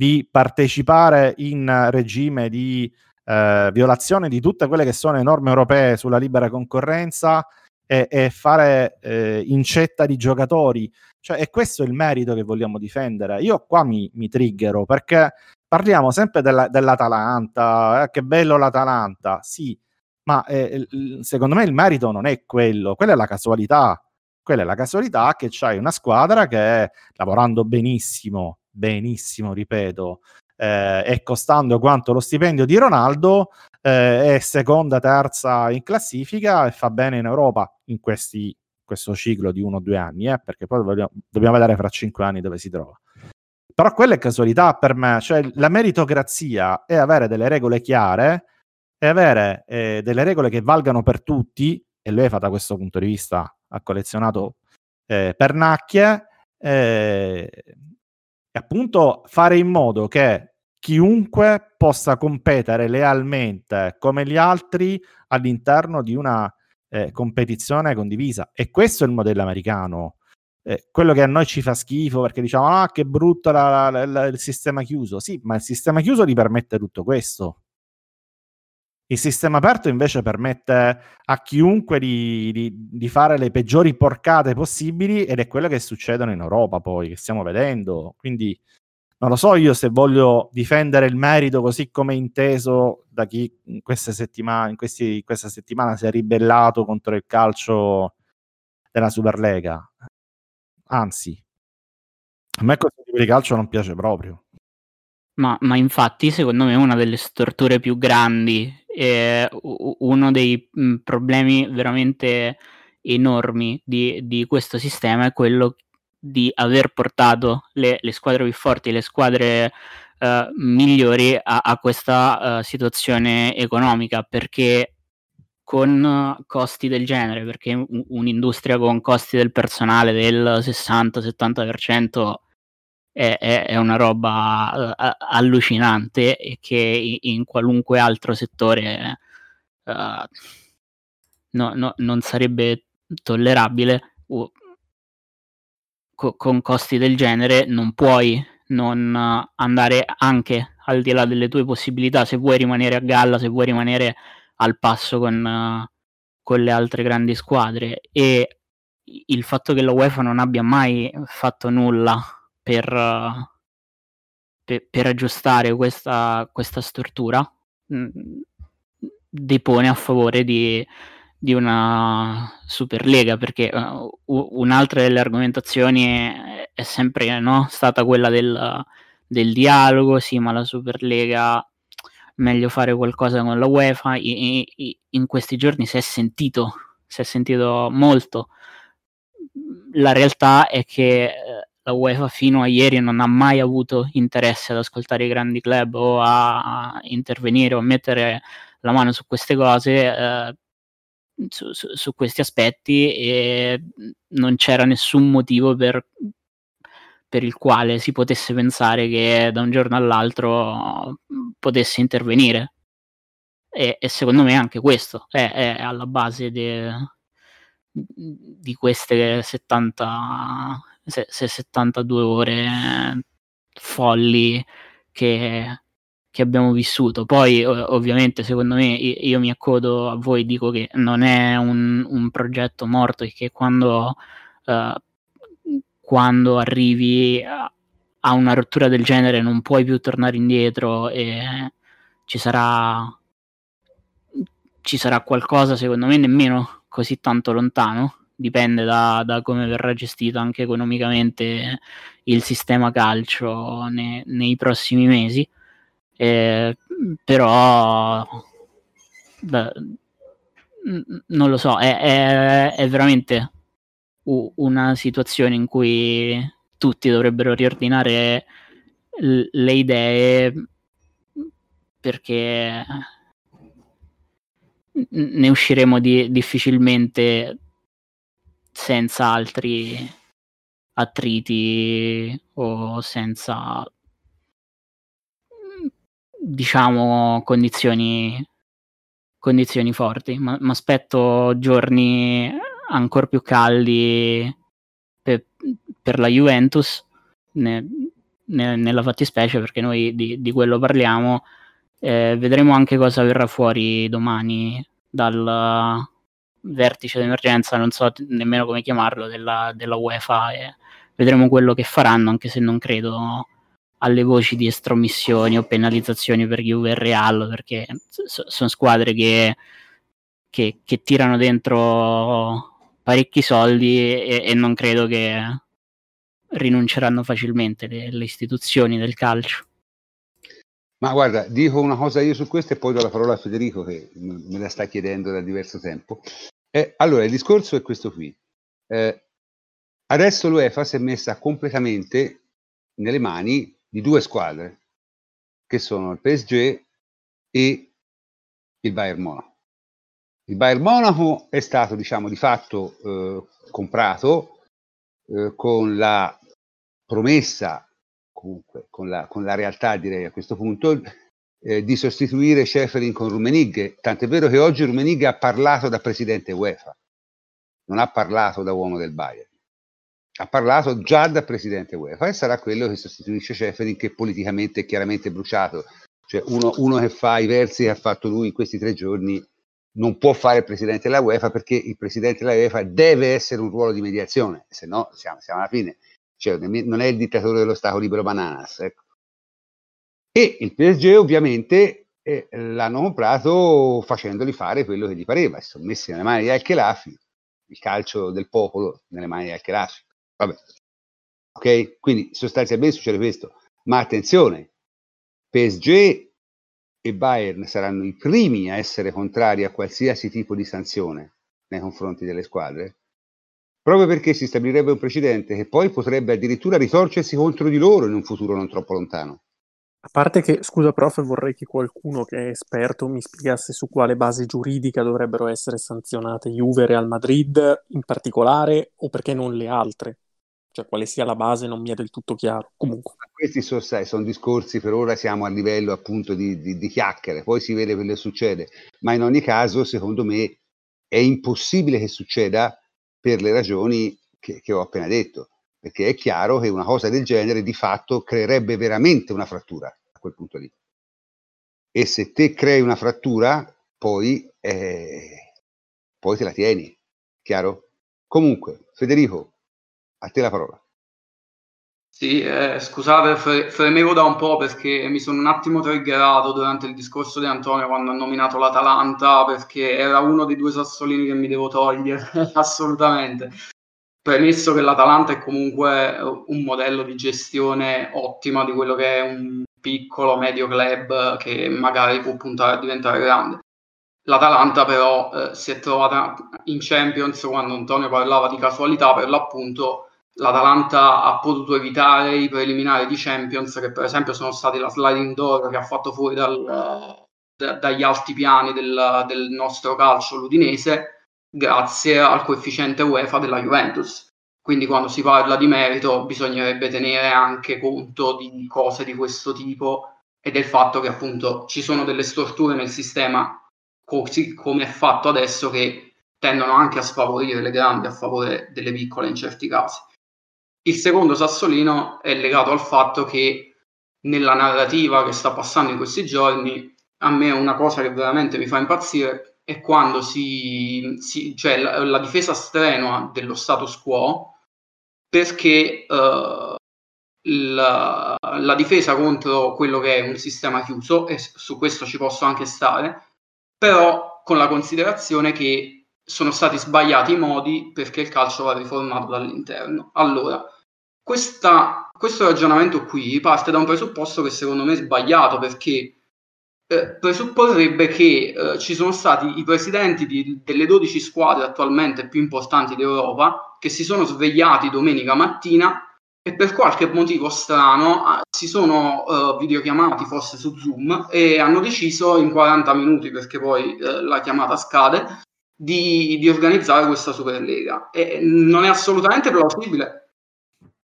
di partecipare in regime di eh, violazione di tutte quelle che sono le norme europee sulla libera concorrenza e, e fare eh, incetta di giocatori. Cioè, è questo il merito che vogliamo difendere. Io qua mi, mi triggero perché parliamo sempre della, dell'Atalanta, eh, che bello l'Atalanta, sì, ma eh, secondo me il merito non è quello, quella è la casualità. Quella è la casualità che c'hai una squadra che lavorando benissimo, benissimo, ripeto, eh, e costando quanto lo stipendio di Ronaldo, eh, è seconda, terza in classifica e fa bene in Europa in questi, questo ciclo di uno o due anni, eh, perché poi dobbiamo, dobbiamo vedere fra cinque anni dove si trova. Però quella è casualità per me, cioè la meritocrazia è avere delle regole chiare e avere eh, delle regole che valgano per tutti, e l'UEFA da questo punto di vista ha collezionato eh, pernacchie, eh, appunto fare in modo che chiunque possa competere lealmente come gli altri all'interno di una eh, competizione condivisa. E questo è il modello americano. Eh, quello che a noi ci fa schifo perché diciamo ah che brutto la, la, la, il sistema chiuso. Sì, ma il sistema chiuso gli permette tutto questo. Il sistema aperto invece permette a chiunque di, di, di, fare le peggiori porcate possibili ed è quello che succedono in Europa poi, che stiamo vedendo. Quindi non lo so io se voglio difendere il merito così come inteso da chi in settimane, in questi, questa settimana si è ribellato contro il calcio della Superlega. Anzi, a me questo tipo di calcio non piace proprio. Ma, ma infatti, secondo me, una delle storture più grandi, eh, uno dei problemi veramente enormi di, di questo sistema è quello di aver portato le, le squadre più forti, le squadre uh, migliori a, a questa uh, situazione economica, perché con costi del genere, perché un, un'industria con costi del personale del 60-70% è, è, è una roba uh, allucinante e che in qualunque altro settore uh, no, no, non sarebbe tollerabile. Uh, co- con costi del genere non puoi non andare anche al di là delle tue possibilità se vuoi rimanere a galla, se vuoi rimanere al passo con, con le altre grandi squadre e il fatto che la UEFA non abbia mai fatto nulla per, per, per aggiustare questa, questa stortura mh, mm, depone a favore di, di una Superlega perché uh, un'altra delle argomentazioni è, sempre no, stata quella del, del, dialogo, sì ma la Superlega meglio fare qualcosa con la UEFA in, in questi giorni si è sentito si è sentito molto. La realtà è che eh, la UEFA fino a ieri non ha mai avuto interesse ad ascoltare i grandi club o a intervenire o a mettere la mano su queste cose, eh, su, su, su, questi aspetti e non c'era nessun motivo per, per il quale si potesse pensare che da un giorno all'altro potesse intervenire. E, e secondo me anche questo è, è alla base de, di queste 70, 72 ore folli che, che abbiamo vissuto. Poi, ovviamente, secondo me, io mi accodo a voi, dico che non è un, un progetto morto e che quando, uh, quando arrivi a, a, una rottura del genere non puoi più tornare indietro e ci sarà, ci sarà qualcosa, secondo me, nemmeno così tanto lontano, dipende da, da come verrà gestito anche economicamente il sistema calcio ne, nei prossimi mesi. Eh, però beh, non lo so, è, è, è veramente una situazione in cui tutti dovrebbero riordinare le idee perché ne usciremo di, difficilmente senza altri attriti o senza diciamo condizioni condizioni forti. Ma mi aspetto giorni ancora più caldi per, per la Juventus ne, ne, nella fattispecie perché noi di, di quello parliamo eh, vedremo anche cosa verrà fuori domani dal vertice d'emergenza, non so nemmeno come chiamarlo, della, della UEFA. E vedremo quello che faranno, anche se non credo alle voci di estromissioni o penalizzazioni per Juve e Real, perché so, sono squadre che, che, che, tirano dentro parecchi soldi e, e, non credo che rinunceranno facilmente le, le istituzioni del calcio. Ma guarda, dico una cosa io su questo e poi do la parola a Federico che me la sta chiedendo da diverso tempo. Eh, allora, il discorso è questo qui. Eh, adesso l'UEFA si è messa completamente nelle mani di due squadre, che sono il PSG e il Bayern Monaco. Il Bayern Monaco è stato, diciamo, di fatto eh, comprato eh, con la promessa comunque con la, con la realtà direi a questo punto, eh, di sostituire Schäferin con Rumenig, tant'è vero che oggi Rumenig ha parlato da presidente UEFA, non ha parlato da uomo del Bayern, ha parlato già da presidente UEFA e sarà quello che sostituisce Schäferin che politicamente è chiaramente bruciato, cioè uno, uno che fa i versi che ha fatto lui in questi tre giorni non può fare il presidente della UEFA perché il presidente della UEFA deve essere un ruolo di mediazione, se no siamo, siamo alla fine cioè non è il dittatore dello Stato libero bananas. Ecco. E il PSG ovviamente eh, l'hanno comprato facendoli fare quello che gli pareva, si sono messi nelle mani di Al-Khelafi, il calcio del popolo nelle mani di Al-Khelafi. Vabbè. Ok? Quindi sostanzialmente succede questo. Ma attenzione, PSG e Bayern saranno i primi a essere contrari a qualsiasi tipo di sanzione nei confronti delle squadre proprio perché si stabilirebbe un precedente che poi potrebbe addirittura ritorcersi contro di loro in un futuro non troppo lontano. A parte che, scusa prof, vorrei che qualcuno che è esperto mi spiegasse su quale base giuridica dovrebbero essere sanzionate Juve e Real Madrid in particolare o perché non le altre. cioè quale sia la base non mi è del tutto chiaro. Comunque. Questi sono, sai, sono discorsi, per ora siamo a livello appunto di, di, di chiacchiere, poi si vede quello che succede, ma in ogni caso secondo me è impossibile che succeda per le ragioni che, che ho appena detto, perché è chiaro che una cosa del genere di fatto creerebbe veramente una frattura a quel punto lì. E se te crei una frattura, poi, eh, poi te la tieni, chiaro? Comunque, Federico, a te la parola. Sì, eh, scusate, fre- fremevo da un po' perché mi sono un attimo triggerato durante il discorso di Antonio quando ha nominato l'Atalanta perché era uno dei due sassolini che mi devo togliere, *laughs* assolutamente. Premesso che l'Atalanta è comunque un modello di gestione ottima di quello che è un piccolo, medio club che magari può puntare a diventare grande. L'Atalanta però eh, si è trovata in Champions quando Antonio parlava di casualità, per l'appunto l'Atalanta ha potuto evitare i preliminari di Champions che per esempio sono stati la sliding door che ha fatto fuori dal, da, dagli alti piani del, del nostro calcio l'Udinese grazie al coefficiente UEFA della Juventus. Quindi quando si parla di merito bisognerebbe tenere anche conto di cose di questo tipo e del fatto che appunto ci sono delle storture nel sistema così come è fatto adesso che tendono anche a sfavorire le grandi a favore delle piccole in certi casi. Il secondo sassolino è legato al fatto che nella narrativa che sta passando in questi giorni, a me una cosa che veramente mi fa impazzire è quando si, si cioè la, la, difesa strenua dello status quo perché uh, la, la difesa contro quello che è un sistema chiuso e su questo ci posso anche stare però con la considerazione che sono stati sbagliati i modi perché il calcio va riformato dall'interno. Allora, questa, questo ragionamento qui parte da un presupposto che secondo me è sbagliato perché eh, presupporrebbe che eh, ci sono stati i presidenti di, delle 12 squadre attualmente più importanti d'Europa che si sono svegliati domenica mattina e per qualche motivo strano ah, si sono uh, videochiamati forse su Zoom e hanno deciso in 40 minuti, perché poi uh, la chiamata scade, di, di, organizzare questa Superlega. E non è assolutamente plausibile.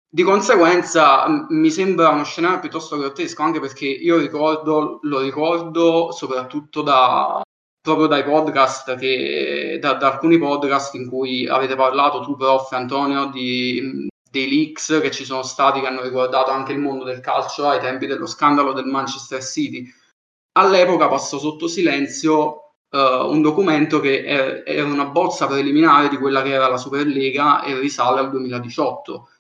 Di conseguenza mi sembra uno scenario piuttosto grottesco, anche perché io ricordo, lo ricordo soprattutto da, proprio dai podcast, che, da, da alcuni podcast in cui avete parlato tu, prof. Antonio, di dei leaks che ci sono stati che hanno riguardato anche il mondo del calcio ai tempi dello scandalo del Manchester City. All'epoca passò sotto silenzio uh, un documento che era una bozza preliminare di quella che era la Superlega e risale al 2018.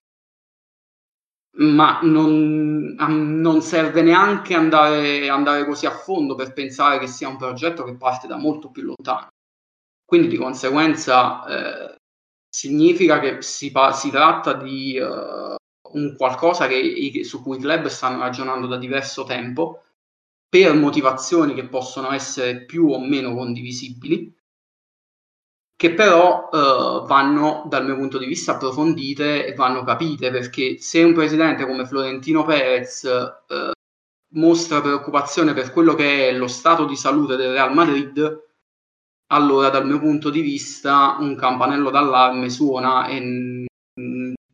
Ma non, non serve neanche andare, andare così a fondo per pensare che sia un progetto che parte da molto più lontano. Quindi di conseguenza eh, significa che si, si tratta di uh, un qualcosa che, su cui i club stanno ragionando da diverso tempo per motivazioni che possono essere più o meno condivisibili, che però uh, vanno dal mio punto di vista approfondite e vanno capite perché se un presidente come Florentino Perez uh, mostra preoccupazione per quello che è lo stato di salute del Real Madrid, allora dal mio punto di vista un campanello d'allarme suona e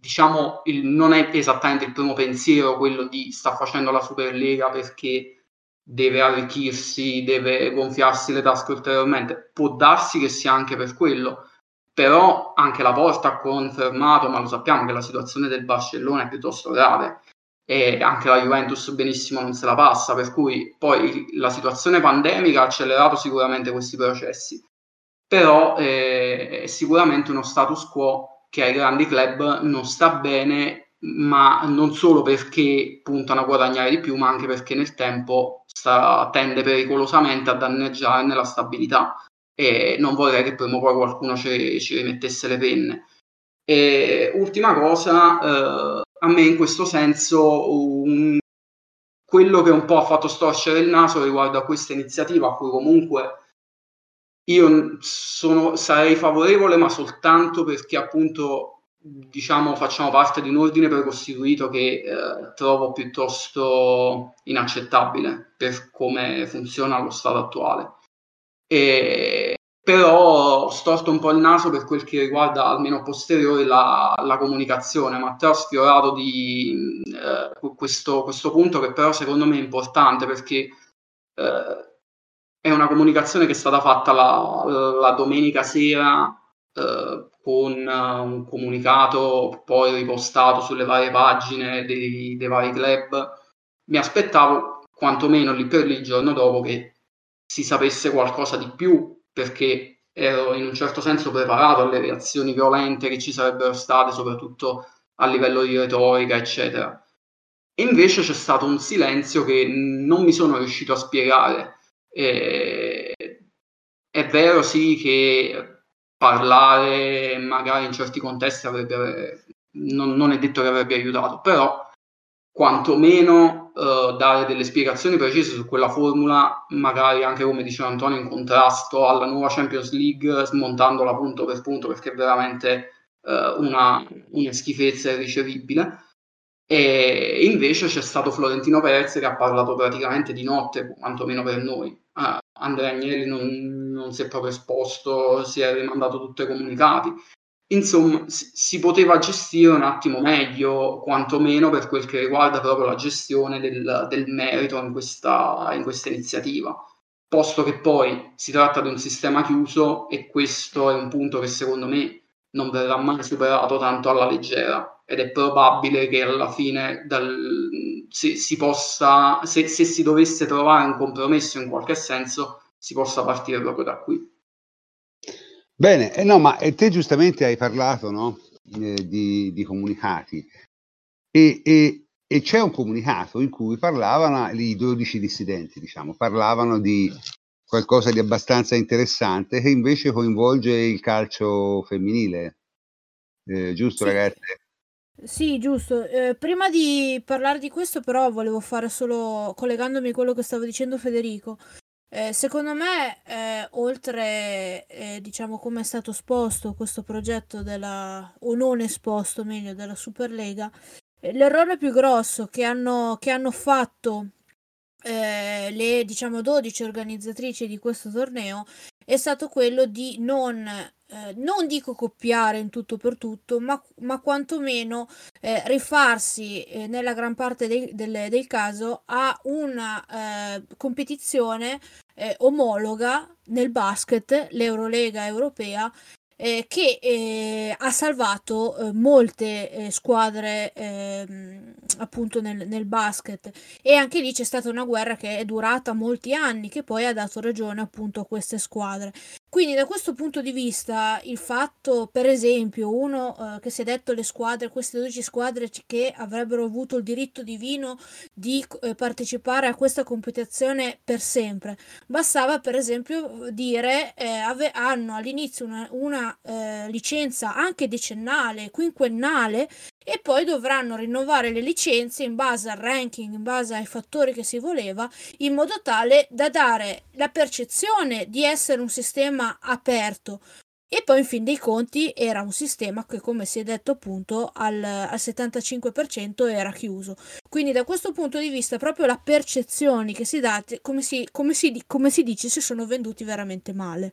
diciamo il, non è esattamente il primo pensiero quello di sta facendo la Superlega perché deve arricchirsi, deve gonfiarsi le tasche ulteriormente. Può darsi che sia anche per quello, però anche la Porta ha confermato, ma lo sappiamo che la situazione del Barcellona è piuttosto grave e anche la Juventus benissimo non se la passa, per cui poi la situazione pandemica ha accelerato sicuramente questi processi, però eh, è sicuramente uno status quo che ai grandi club non sta bene, ma non solo perché puntano a guadagnare di più, ma anche perché nel tempo sta, tende pericolosamente a danneggiare la stabilità e non vorrei che prima o poi qualcuno ci, ci rimettesse le penne. E ultima cosa, eh, a me in questo senso un, quello che un po' ha fatto storcere il naso riguardo a questa iniziativa, a cui comunque io sono, sarei favorevole, ma soltanto perché appunto diciamo facciamo parte di un ordine precostituito che eh, trovo piuttosto inaccettabile per come funziona lo stato attuale. E però ho storto un po' il naso per quel che riguarda almeno a posteriori la, la comunicazione. Matteo ha sfiorato di eh, questo, questo, punto che però secondo me è importante perché eh, è una comunicazione che è stata fatta la, la domenica sera eh, con un comunicato poi ripostato sulle varie pagine dei, dei vari club. Mi aspettavo quantomeno lì per lì il giorno dopo che si sapesse qualcosa di più perché ero in un certo senso preparato alle reazioni violente che ci sarebbero state, soprattutto a livello di retorica, eccetera. E invece c'è stato un silenzio che non mi sono riuscito a spiegare. E... È vero, sì, che parlare magari in certi contesti avrebbe, non, non è detto che avrebbe aiutato, però quantomeno uh, dare delle spiegazioni precise su quella formula, magari anche come diceva Antonio, in contrasto alla nuova Champions League, smontandola punto per punto perché è veramente uh, una, una schifezza irricevibile. E invece c'è stato Florentino Perez che ha parlato praticamente di notte, quantomeno per noi. Andrea Agnelli non, non si è proprio esposto, si è rimandato tutti i comunicati. Insomma si poteva gestire un attimo meglio, quantomeno per quel che riguarda proprio la gestione del, del merito in questa, in questa iniziativa, posto che poi si tratta di un sistema chiuso e questo è un punto che secondo me non verrà mai superato tanto alla leggera ed è probabile che alla fine dal, se, si possa, se, se si dovesse trovare un compromesso in qualche senso, si possa partire proprio da qui. Bene, eh no, ma eh, te giustamente hai parlato no? eh, di, di, comunicati e, e, e, c'è un comunicato in cui parlavano i 12 dissidenti, diciamo, parlavano di qualcosa di abbastanza interessante che invece coinvolge il calcio femminile. Eh, giusto, sì. ragazzi? Sì, giusto. Eh, prima di parlare di questo, però, volevo fare solo collegandomi a quello che stava dicendo Federico. Eh, secondo me, eh, oltre, eh, diciamo, come è stato esposto questo progetto della, o non esposto meglio, della Superlega, eh, l'errore più grosso che hanno, che hanno fatto eh, le, diciamo, 12 organizzatrici di questo torneo è stato quello di non eh, non dico copiare in tutto per tutto, ma, ma quantomeno eh, rifarsi eh, nella gran parte del, del, del caso a una eh, competizione eh, omologa nel basket, l'Eurolega europea, eh, che eh, ha salvato eh, molte squadre ehm, appunto nel, nel, basket. E anche lì c'è stata una guerra che è durata molti anni che poi ha dato ragione appunto a queste squadre quindi da questo punto di vista il fatto per esempio uno eh, che si è detto le squadre queste 12 squadre che avrebbero avuto il diritto divino di eh, partecipare a questa competizione per sempre. Bastava per esempio dire ave- hanno all'inizio una, una eh, licenza anche decennale, quinquennale e poi dovranno rinnovare le licenze in base al ranking, in base ai fattori che si voleva, in modo tale da dare la percezione di essere un sistema aperto. E poi in fin dei conti era un sistema che, come si è detto appunto, al, al 75% era chiuso. Quindi da questo punto di vista proprio la percezione che si dà, come si, come si, come si dice, si sono venduti veramente male.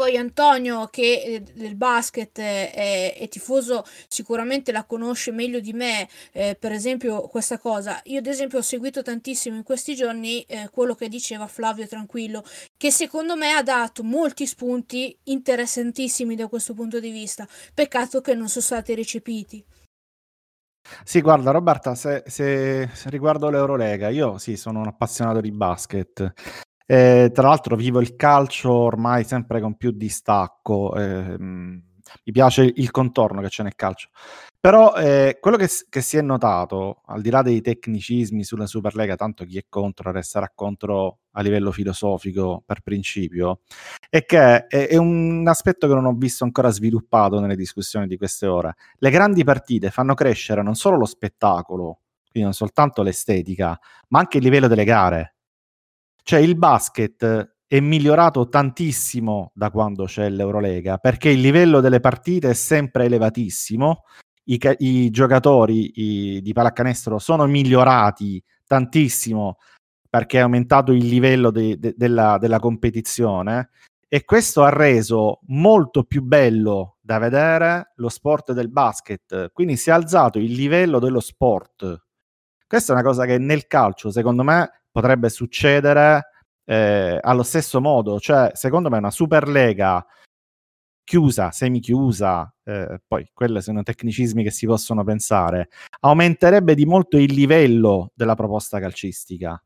Poi Antonio, che eh, del basket è, è, tifoso, sicuramente la conosce meglio di me, eh, per esempio questa cosa. Io ad esempio ho seguito tantissimo in questi giorni eh, quello che diceva Flavio Tranquillo, che secondo me ha dato molti spunti interessantissimi da questo punto di vista. Peccato che non sono stati recepiti. Sì, guarda Roberta, se, se, se riguardo l'Eurolega, io sì, sono un appassionato di basket eh, tra l'altro vivo il calcio ormai sempre con più distacco, eh, mi piace il contorno che c'è nel calcio. Però eh, quello che, che, si è notato, al di là dei tecnicismi sulla Superlega, tanto chi è contro resterà contro a livello filosofico per principio, è che è, è un aspetto che non ho visto ancora sviluppato nelle discussioni di queste ore. Le grandi partite fanno crescere non solo lo spettacolo, quindi non soltanto l'estetica, ma anche il livello delle gare. Cioè il basket è migliorato tantissimo da quando c'è l'Eurolega, perché il livello delle partite è sempre elevatissimo, i, i giocatori i, di pallacanestro sono migliorati tantissimo perché è aumentato il livello de- de- della, della competizione e questo ha reso molto più bello da vedere lo sport del basket. Quindi si è alzato il livello dello sport. Questa è una cosa che nel calcio, secondo me, potrebbe succedere eh, allo stesso modo. Cioè, secondo me, una Superlega chiusa, semi-chiusa, eh, poi quelli sono tecnicismi che si possono pensare, aumenterebbe di molto il livello della proposta calcistica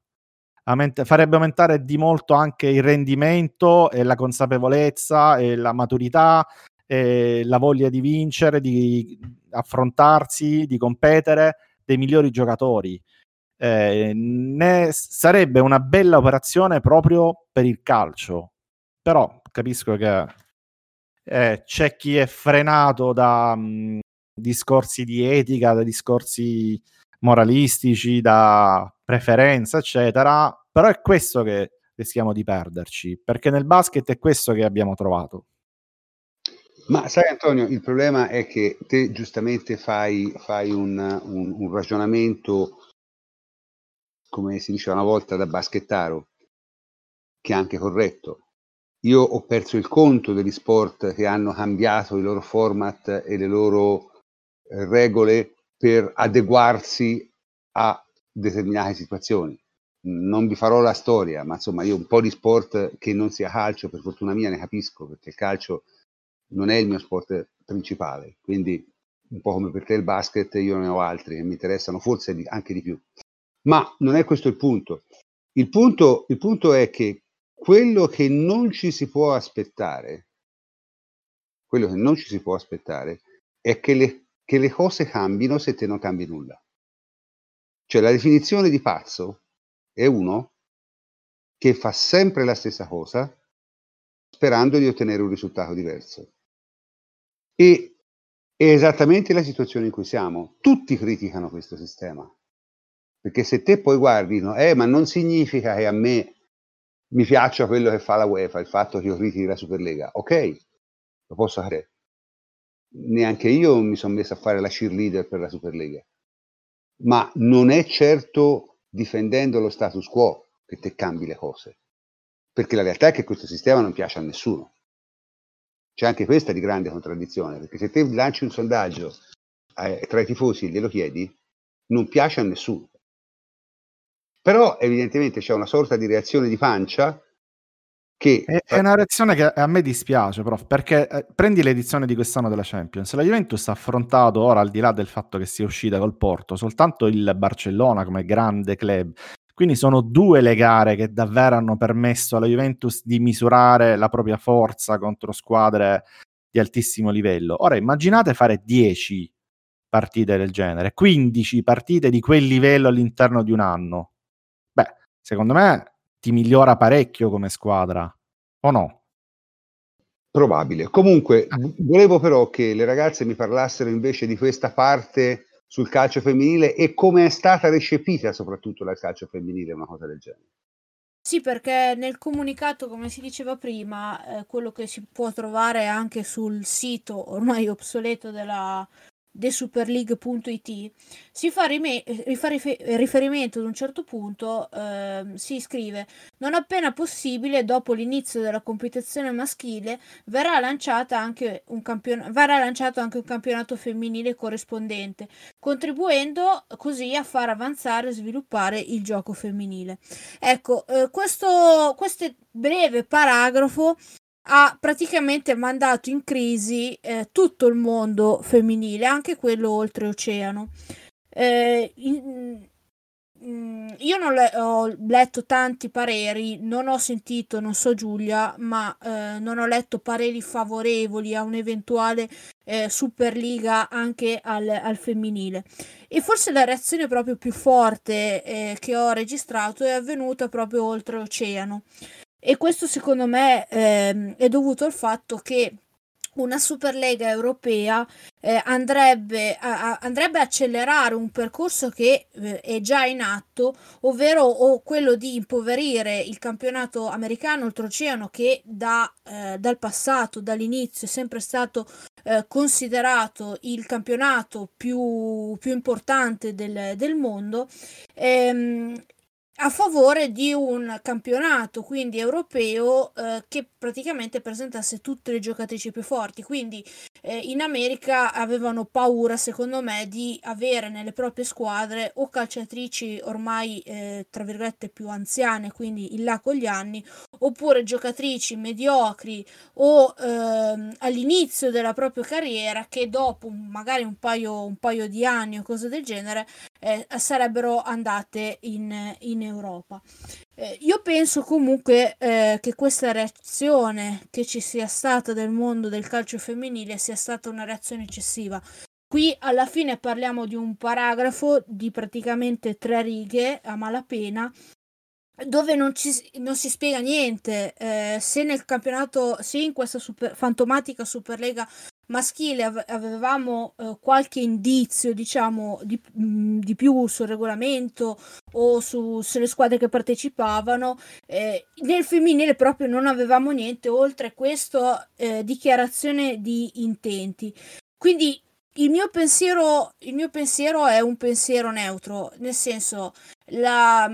aument- farebbe aumentare di molto anche il rendimento e la consapevolezza e la maturità e la voglia di vincere, di affrontarsi, di competere dei migliori giocatori. Eh, ne sarebbe una bella operazione proprio per il calcio. Però capisco che eh, c'è chi è frenato da mh, discorsi di etica, da discorsi moralistici, da preferenza, eccetera. Però è questo che rischiamo di perderci, perché nel basket è questo che abbiamo trovato. Ma sai Antonio, il problema è che te giustamente fai, fai un, un, un, ragionamento, come si diceva una volta, da baschettaro, che è anche corretto. Io ho perso il conto degli sport che hanno cambiato i loro format e le loro eh, regole per adeguarsi a determinate situazioni. Non vi farò la storia, ma insomma io un po' di sport che non sia calcio, per fortuna mia ne capisco, perché il calcio non è il mio sport principale, quindi un po' come per te il basket, io ne ho altri che mi interessano forse anche di più. Ma non è questo il punto. Il punto, il punto è che quello che non ci si può aspettare, quello che non ci si può aspettare è che le, che le cose cambino se te non cambi nulla. Cioè la definizione di pazzo è uno che fa sempre la stessa cosa sperando di ottenere un risultato diverso. E è esattamente la situazione in cui siamo. Tutti criticano questo sistema. Perché se te poi guardi, no, eh, ma non significa che a me mi piaccia quello che fa la UEFA, il fatto che io critichi la Superlega. Ok, lo posso fare. Neanche io mi sono messo a fare la cheerleader per la Superlega ma non è certo difendendo lo status quo che te cambi le cose, perché la realtà è che questo sistema non piace a nessuno. C'è anche questa di grande contraddizione, perché se te lanci un sondaggio eh, tra i tifosi e glielo chiedi, non piace a nessuno. Però evidentemente c'è una sorta di reazione di pancia che... È, è una reazione che a me dispiace, prof, perché eh, prendi l'edizione di quest'anno della Champions, la Juventus ha affrontato ora, al di là del fatto che sia uscita col Porto, soltanto il Barcellona come grande club. Quindi sono due le gare che davvero hanno permesso alla Juventus di misurare la propria forza contro squadre di altissimo livello. Ora immaginate fare 10 partite del genere, 15 partite di quel livello all'interno di un anno. Secondo me ti migliora parecchio come squadra, o no? Probabile. Comunque, ah. volevo però che le ragazze mi parlassero invece di questa parte sul calcio femminile e come è stata recepita soprattutto dal calcio femminile una cosa del genere. Sì, perché nel comunicato, come si diceva prima, eh, quello che si può trovare anche sul sito ormai *laughs* obsoleto della thesuperleague.it si fa, rime- fa riferimento ad un certo punto eh, si scrive non appena possibile dopo l'inizio della competizione maschile verrà, campion- verrà lanciato anche un campionato femminile corrispondente contribuendo così a far avanzare e sviluppare il gioco femminile ecco eh, questo, questo breve paragrafo ha praticamente mandato in crisi eh, tutto il mondo femminile, anche quello oltreoceano. Eh, in, mm, io non le, ho letto tanti pareri, non ho sentito, non so Giulia, ma eh, non ho letto pareri favorevoli a un'eventuale eh, Superliga anche al, al, femminile. E forse la reazione proprio più forte eh, che ho registrato è avvenuta proprio oltreoceano. E questo secondo me ehm, è dovuto al fatto che una Superlega europea eh, andrebbe, a, andrebbe a accelerare un percorso che eh, è già in atto, ovvero o quello di impoverire il campionato americano oltreoceano che da, eh, dal passato, dall'inizio, è sempre stato eh, considerato il campionato più, più importante del, del mondo. Ehm, a favore di un campionato, quindi europeo, eh, che praticamente presentasse tutte le giocatrici più forti. Quindi eh, in America avevano paura, secondo me, di avere nelle proprie squadre o calciatrici ormai, eh, tra virgolette, più anziane, quindi in là con gli anni, oppure giocatrici mediocri o ehm, all'inizio della propria carriera che dopo magari un paio, un paio di anni o cose del genere eh, sarebbero andate in, in Europa. Eh, io penso comunque eh, che questa reazione che ci sia stata del mondo del calcio femminile sia stata una reazione eccessiva. Qui alla fine parliamo di un paragrafo di praticamente tre righe a malapena dove non, ci, non si spiega niente. Eh, se nel campionato, se in questa super, fantomatica Superlega maschile avevamo eh, qualche indizio, diciamo, di, mh, mm, di, più sul regolamento o su, sulle squadre che partecipavano, eh, nel femminile proprio non avevamo niente oltre questa eh, dichiarazione di intenti. Quindi il mio, pensiero, il mio pensiero è un pensiero neutro, nel senso la,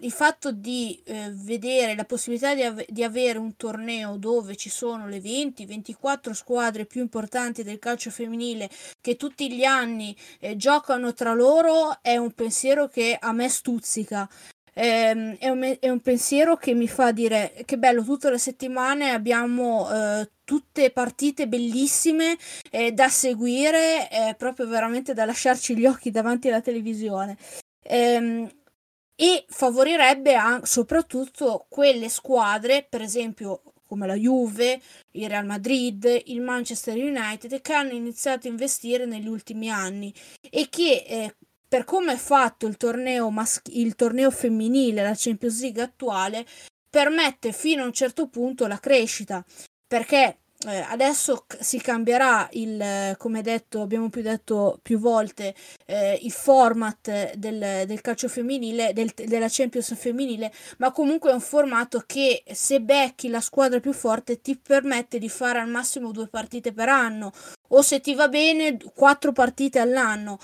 il fatto di eh, vedere la possibilità di, ave- di, avere un torneo dove ci sono le 20-24 squadre più importanti del calcio femminile che tutti gli anni eh, giocano tra loro è un pensiero che a me stuzzica. Eh, è, un, è, un, pensiero che mi fa dire che bello, tutte le settimane abbiamo eh, tutte partite bellissime eh, da seguire, proprio veramente da lasciarci gli occhi davanti alla televisione. Ehm, e favorirebbe anche, soprattutto quelle squadre, per esempio come la Juve, il Real Madrid, il Manchester United, che hanno iniziato a investire negli ultimi anni e che eh, per come è fatto il torneo, maschi- il torneo femminile, la Champions League attuale, permette fino a un certo punto la crescita, perché eh, adesso si cambierà il, come detto, abbiamo più detto più volte, eh, il format del, del calcio femminile, del, della Champions femminile, ma comunque è un formato che se becchi la squadra più forte ti permette di fare al massimo due partite per anno o se ti va bene quattro partite all'anno.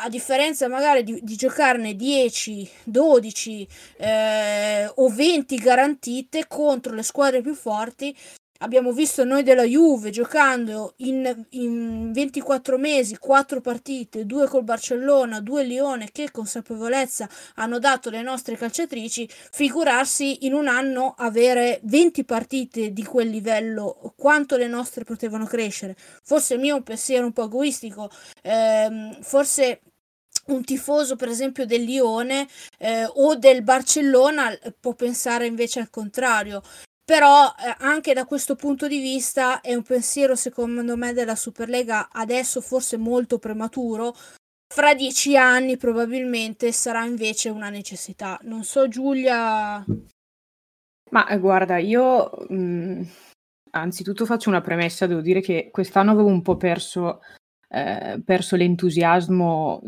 A differenza magari di, di giocarne 10, 12 eh, o 20 garantite contro le squadre più forti, Abbiamo visto noi della Juve giocando in, in 24 mesi 4 partite, 2 col Barcellona, 2 Lione, che consapevolezza hanno dato le nostre calciatrici, figurarsi in un anno avere 20 partite di quel livello, quanto le nostre potevano crescere. Forse il mio è un pensiero un po' egoistico, ehm, forse un tifoso per esempio del Lione eh, o del Barcellona può pensare invece al contrario però eh, anche da questo punto di vista è un pensiero secondo me della Superlega adesso forse molto prematuro. Fra dieci anni probabilmente sarà invece una necessità. Non so Giulia. Ma eh, guarda io mh, mm, anzitutto faccio una premessa. Devo dire che quest'anno avevo un po' perso eh, perso l'entusiasmo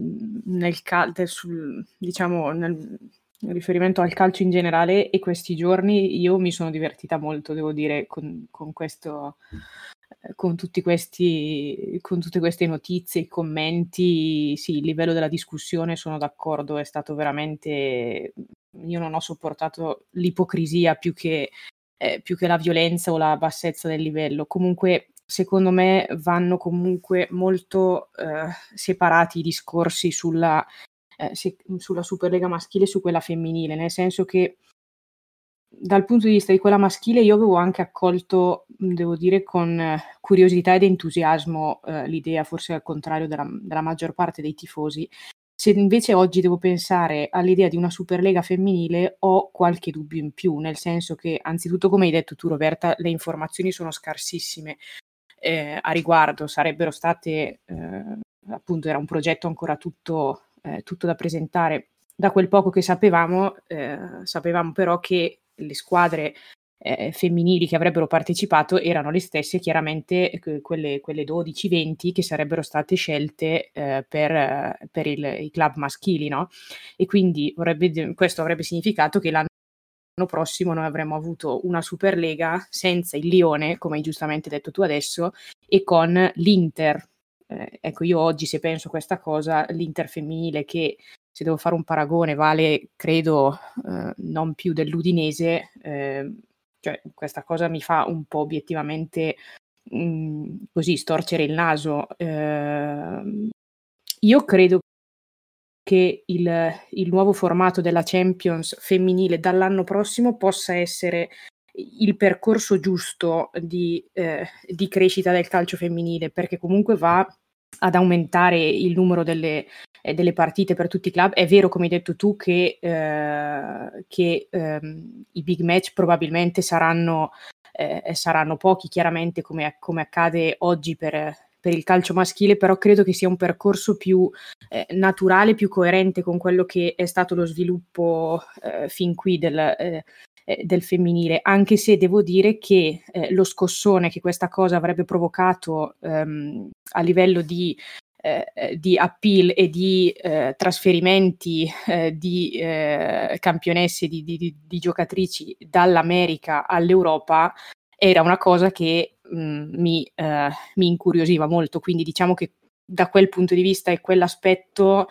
nel cal- sul, diciamo nel, riferimento al calcio in generale e questi giorni io mi sono divertita molto, devo dire, con, con questo, eh, con, tutti questi, con tutte queste notizie, i commenti, sì, il livello della discussione sono d'accordo, è stato veramente, io non ho sopportato l'ipocrisia più che, eh, più che la violenza o la bassezza del livello. Comunque, secondo me, vanno comunque molto eh, separati i discorsi sulla eh, se, sulla Superlega maschile e su quella femminile, nel senso che dal punto di vista di quella maschile io avevo anche accolto, devo dire, con eh, curiosità ed entusiasmo eh, l'idea, forse al contrario della, della maggior parte dei tifosi. Se invece oggi devo pensare all'idea di una Superlega femminile, ho qualche dubbio in più, nel senso che, anzitutto, come hai detto tu, Roberta, le informazioni sono scarsissime eh, a riguardo, sarebbero state, eh, appunto, era un progetto ancora tutto eh, tutto da presentare. Da quel poco che sapevamo, eh, sapevamo però che le squadre eh, femminili che avrebbero partecipato erano le stesse, chiaramente quelle, quelle 12-20 che sarebbero state scelte eh, per, per il, i club maschili, no? E quindi vorrebbe, questo avrebbe significato che l'anno prossimo noi avremmo avuto una Superlega senza il Lione, come hai giustamente detto tu adesso, e con l'Inter, eh, ecco, io oggi se penso a questa cosa, l'Inter femminile che se devo fare un paragone, vale credo eh, non più dell'Udinese, eh, cioè questa cosa mi fa un po' obiettivamente mh, mm, così storcere il naso. Eh, io credo che il, il, nuovo formato della Champions femminile dall'anno prossimo possa essere il percorso giusto di, eh, di crescita del calcio femminile, perché comunque va ad aumentare il numero delle, eh, delle, partite per tutti i club. È vero, come hai detto tu, che, eh, che ehm, i big match probabilmente saranno, eh, saranno pochi, chiaramente come, come accade oggi per, per, il calcio maschile, però credo che sia un percorso più eh, naturale, più coerente con quello che è stato lo sviluppo eh, fin qui del, eh, eh, del femminile, anche se devo dire che eh, lo scossone che questa cosa avrebbe provocato ehm, a livello di, eh, eh di appeal e di eh, trasferimenti eh, di campionesse, di, di, di, giocatrici dall'America all'Europa era una cosa che mh, mm, mi, mi incuriosiva molto, quindi diciamo che da quel punto di vista e quell'aspetto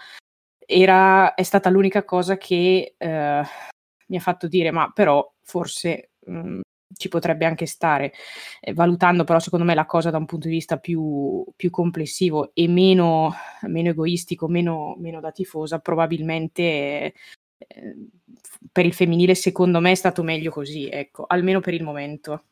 era, è stata l'unica cosa che eh, mi ha fatto dire ma però forse mh, mhmm, ci potrebbe anche stare, eh, valutando però secondo me la cosa da un punto di vista più, più complessivo e meno, meno egoistico, meno, meno, da tifosa, probabilmente eh, per il femminile secondo me è stato meglio così, ecco, almeno per il momento.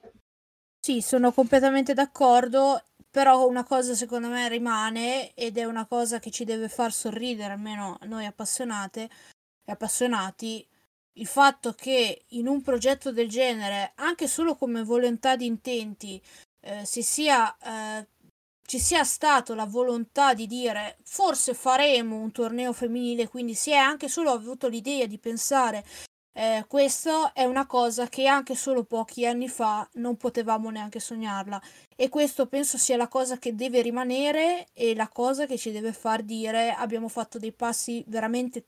Sì, sono completamente d'accordo, però una cosa secondo me rimane ed è una cosa che ci deve far sorridere, almeno noi appassionate e appassionati, il fatto che in un progetto del genere, anche solo come volontà di intenti, eh, si sia, eh, ci sia stato la volontà di dire forse faremo un torneo femminile, quindi si è anche solo avuto l'idea di pensare eh, questo è una cosa che anche solo pochi anni fa non potevamo neanche sognarla. E questo penso sia la cosa che deve rimanere e la cosa che ci deve far dire abbiamo fatto dei passi veramente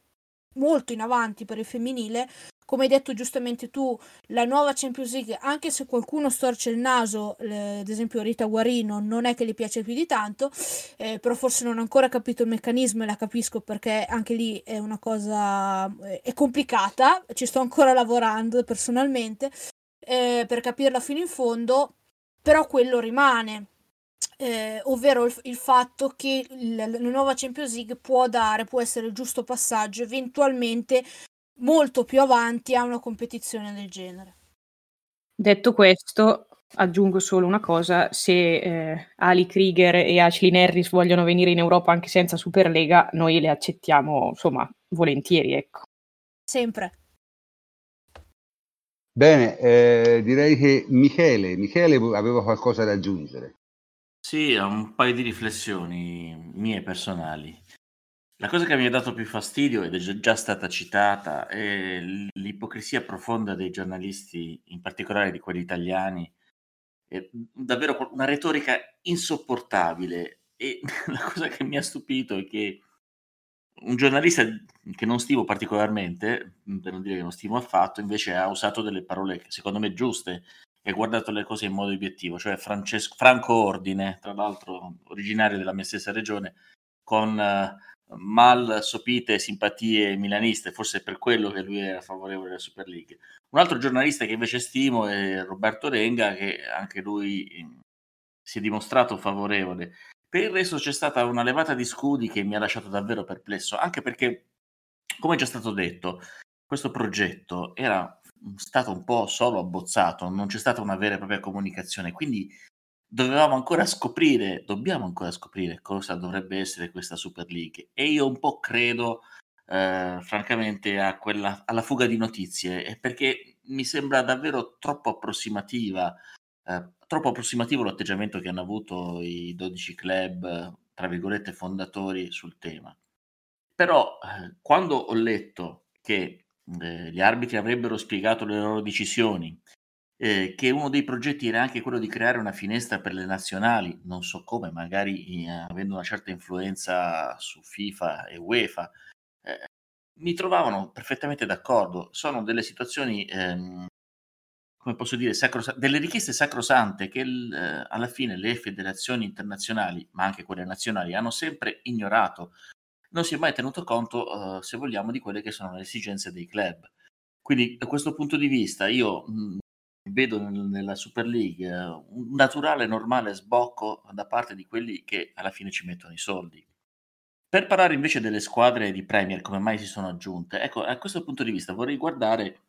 molto in avanti per il femminile. Come hai detto giustamente tu, la nuova Champions League, anche se qualcuno storce il naso, eh, ad esempio Rita Guarino, non è che le piace più di tanto, eh, però forse non ho ancora capito il meccanismo e la capisco perché anche lì è una cosa eh, è complicata, ci sto ancora lavorando personalmente eh, per capirla fino in fondo, però quello rimane eh, ovvero il, il, fatto che la, la nuova Champions League può dare, può essere il giusto passaggio eventualmente molto più avanti a una competizione del genere. Detto questo, aggiungo solo una cosa, se eh, Ali Krieger e Ashley Harris vogliono venire in Europa anche senza Superlega, noi le accettiamo, insomma, volentieri, ecco. Sempre. Bene, eh, direi che Michele, Michele aveva qualcosa da aggiungere. Sì, ho un paio di riflessioni mie personali. La cosa che mi ha dato più fastidio, ed è già stata citata, è l'ipocrisia profonda dei giornalisti, in particolare di quelli italiani. È davvero una retorica insopportabile. E *laughs* la cosa che mi ha stupito è che un giornalista che non stimo particolarmente, per non dire che non stimo affatto, invece ha usato delle parole secondo me giuste e guardato le cose in modo obiettivo, cioè Francesco, Franco Ordine, tra l'altro originario della mia stessa regione, con uh, mal sopite simpatie milaniste, forse per quello che lui era favorevole alla Super League. Un altro giornalista che invece stimo è Roberto Renga, che anche lui mm, si è dimostrato favorevole. Per il resto c'è stata una levata di scudi che mi ha lasciato davvero perplesso, anche perché, come è già stato detto, questo progetto era stato un po' solo abbozzato, non c'è stata una vera e propria comunicazione, quindi dovevamo ancora scoprire, dobbiamo ancora scoprire cosa dovrebbe essere questa Super League e io un po' credo eh, francamente quella, alla fuga di notizie perché mi sembra davvero troppo approssimativa, eh, troppo approssimativo l'atteggiamento che hanno avuto i 12 club, tra virgolette, fondatori sul tema. Però eh, quando ho letto che eh, gli arbitri avrebbero spiegato le loro decisioni, eh, che uno dei progetti era anche quello di creare una finestra per le nazionali, non so come, magari eh, avendo una certa influenza su FIFA e UEFA, eh, mi trovavano perfettamente d'accordo. Sono delle situazioni, ehm, come posso dire, sacros- delle richieste sacrosante che il, eh, alla fine le federazioni internazionali, ma anche quelle nazionali, hanno sempre ignorato non si è mai tenuto conto, eh, se vogliamo, di quelle che sono le esigenze dei club. Quindi da questo punto di vista io mh, vedo nel- nella Super League eh, un naturale, normale sbocco da parte di quelli che alla fine ci mettono i soldi. Per parlare invece delle squadre di Premier, come mai si sono aggiunte, ecco, a questo punto di vista vorrei guardare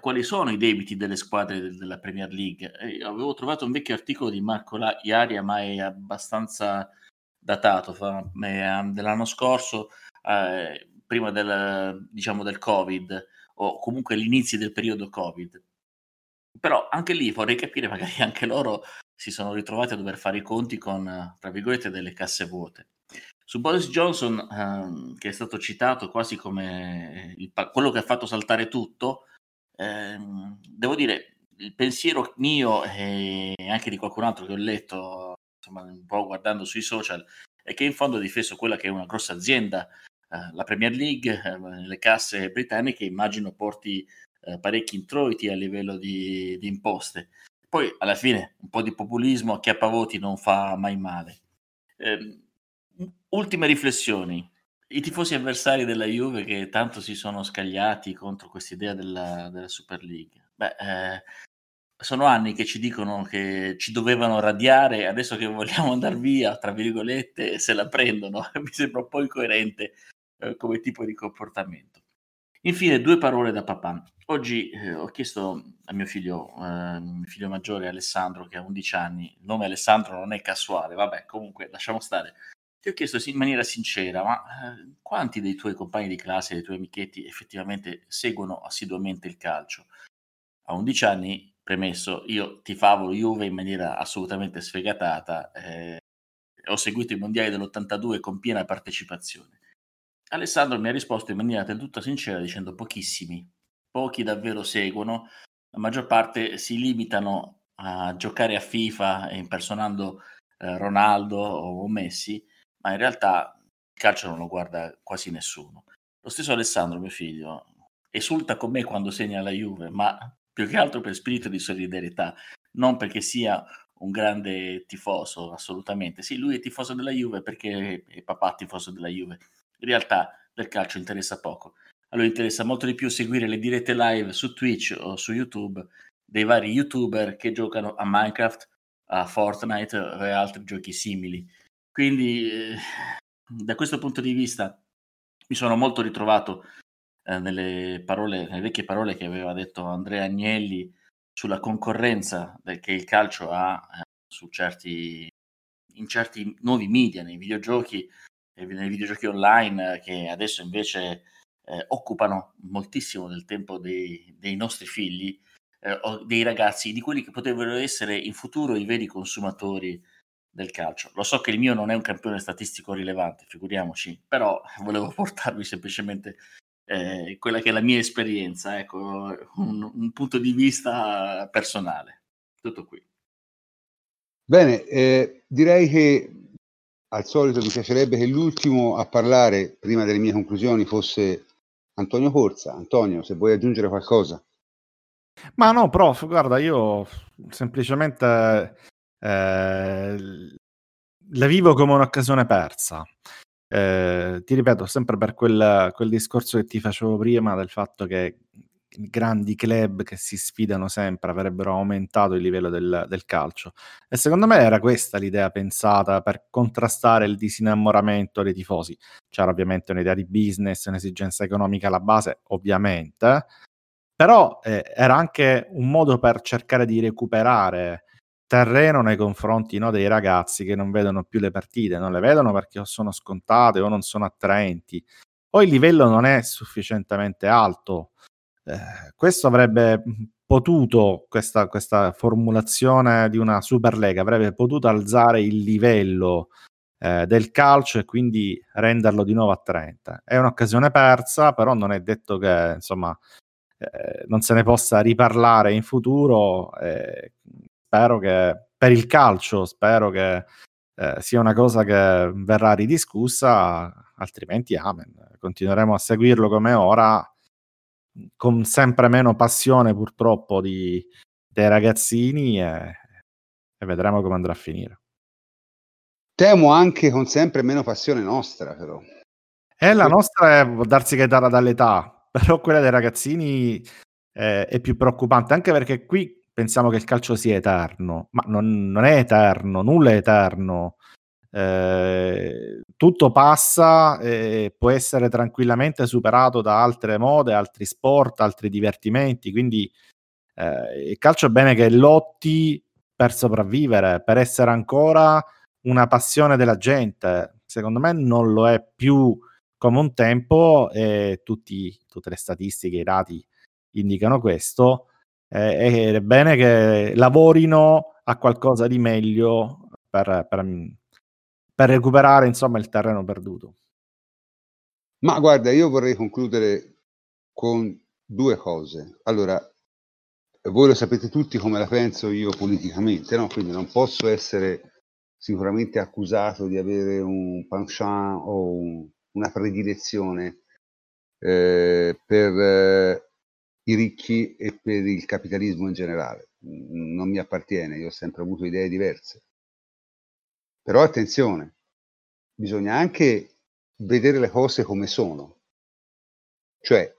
quali sono i debiti delle squadre del- della Premier League. Eh, avevo trovato un vecchio articolo di Marco La- Iaria, ma è abbastanza datato, fa- um, dell'anno scorso, eh, prima del, diciamo, del Covid, o comunque all'inizio del periodo Covid. Però anche lì vorrei capire, magari *laughs* anche loro si sono ritrovati a dover fare i conti con, eh, tra virgolette, delle casse vuote. Su Boris Johnson, ehm, che è stato citato quasi come il quello che ha fatto saltare tutto, ehm, devo dire, il pensiero mio e anche di qualcun altro che ho letto, insomma, un po' guardando sui social, è che in fondo ha difeso quella che è una grossa azienda, eh, la Premier League, eh, le casse britanniche, immagino porti eh, parecchi introiti a livello di, di imposte. Poi alla fine un po' di populismo a chi voti non fa mai male. Eh, ultime riflessioni. I tifosi avversari della Juve che tanto si sono scagliati contro quest'idea della, della Super League. Beh, eh, sono anni che ci dicono che ci dovevano radiare, adesso che vogliamo andare via, tra virgolette, se la prendono. *laughs* Mi sembra un po' incoerente eh, come tipo di comportamento. Infine, due parole da papà. Oggi eh, ho chiesto a mio figlio, eh, mio figlio maggiore Alessandro, che ha 11 anni, il nome Alessandro non è casuale, vabbè, comunque lasciamo stare. Ti ho chiesto in maniera sincera, ma eh, quanti dei tuoi compagni di classe, dei tuoi amichetti effettivamente seguono assiduamente il calcio? A 11 anni, premesso, io tifavo Juve in maniera assolutamente sfegatata, eh, ho seguito i mondiali dell'82 con piena partecipazione. Alessandro mi ha risposto in maniera del tutto sincera dicendo pochissimi, pochi davvero seguono, la maggior parte si limitano a giocare a FIFA impersonando eh, Ronaldo o Messi, ma in realtà il calcio non lo guarda quasi nessuno. Lo stesso Alessandro, mio figlio, esulta con me quando segna la Juve, ma più che altro per spirito di solidarietà, non perché sia un grande tifoso, assolutamente. Sì, lui è tifoso della Juve perché è papà tifoso della Juve. In realtà del calcio interessa poco. A lui interessa molto di più seguire le dirette live su Twitch o su YouTube dei vari YouTuber che giocano a Minecraft, a Fortnite e altri giochi simili. Quindi, eh, da questo punto di vista, mi sono molto ritrovato eh, nelle, parole, nelle vecchie parole che aveva detto Andrea Agnelli sulla concorrenza che il calcio ha eh, su certi, in certi nuovi media, nei videogiochi, nei videogiochi online, che adesso invece eh, occupano moltissimo del tempo dei, dei nostri figli eh, o dei ragazzi, di quelli che potrebbero essere in futuro i veri consumatori del calcio. Lo so che il mio non è un campione statistico rilevante, figuriamoci, però *laughs* volevo portarvi semplicemente eh, quella che è la mia esperienza, ecco, un, un punto di vista personale. Tutto qui. Bene, eh, direi che al solito mi piacerebbe che l'ultimo a parlare prima delle mie conclusioni fosse Antonio Corsa. Antonio, se vuoi aggiungere qualcosa. Ma no, prof, guarda, io semplicemente eh, la vivo come un'occasione persa. Eh, ti ripeto, sempre per quel, quel, discorso che ti facevo prima del fatto che grandi club che si sfidano sempre avrebbero aumentato il livello del, del calcio. E secondo me era questa l'idea pensata per contrastare il disinnamoramento dei tifosi. C'era ovviamente un'idea di business, un'esigenza economica alla base, ovviamente, però eh, era anche un modo per cercare di recuperare terreno nei confronti no, dei ragazzi che non vedono più le partite, non le vedono perché o sono scontate o non sono attraenti, o il livello non è sufficientemente alto. Eh, questo avrebbe potuto, questa, questa, formulazione di una Superlega avrebbe potuto alzare il livello eh, del calcio e quindi renderlo di nuovo attraente. È un'occasione persa, però non è detto che insomma eh, non se ne possa riparlare in futuro spero che per il calcio, spero che eh, sia una cosa che verrà ridiscussa, altrimenti amen. Continueremo a seguirlo come ora, con sempre meno passione purtroppo di, dei ragazzini e, e vedremo come andrà a finire. Temo anche con sempre meno passione nostra, però. E la nostra è, può darsi che è data dall'età, però quella dei ragazzini eh, è più preoccupante, anche perché qui pensiamo che il calcio sia eterno, ma non, non è eterno, nulla è eterno. Eh, tutto passa e può essere tranquillamente superato da altre mode, altri sport, altri divertimenti. Quindi eh, il calcio è bene che lotti per sopravvivere, per essere ancora una passione della gente. Secondo me non lo è più come un tempo e tutti, tutte le statistiche, i dati indicano questo. Eh, è bene che lavorino a qualcosa di meglio per, per, per recuperare insomma il terreno perduto. Ma guarda, io vorrei concludere con due cose. Allora, voi lo sapete tutti come la penso io politicamente, no? quindi non posso essere sicuramente accusato di avere un penchant o un, una predilezione eh, per eh, i ricchi e per il capitalismo in generale. Non mi appartiene, io ho sempre avuto idee diverse. Però attenzione, bisogna anche vedere le cose come sono. Cioè,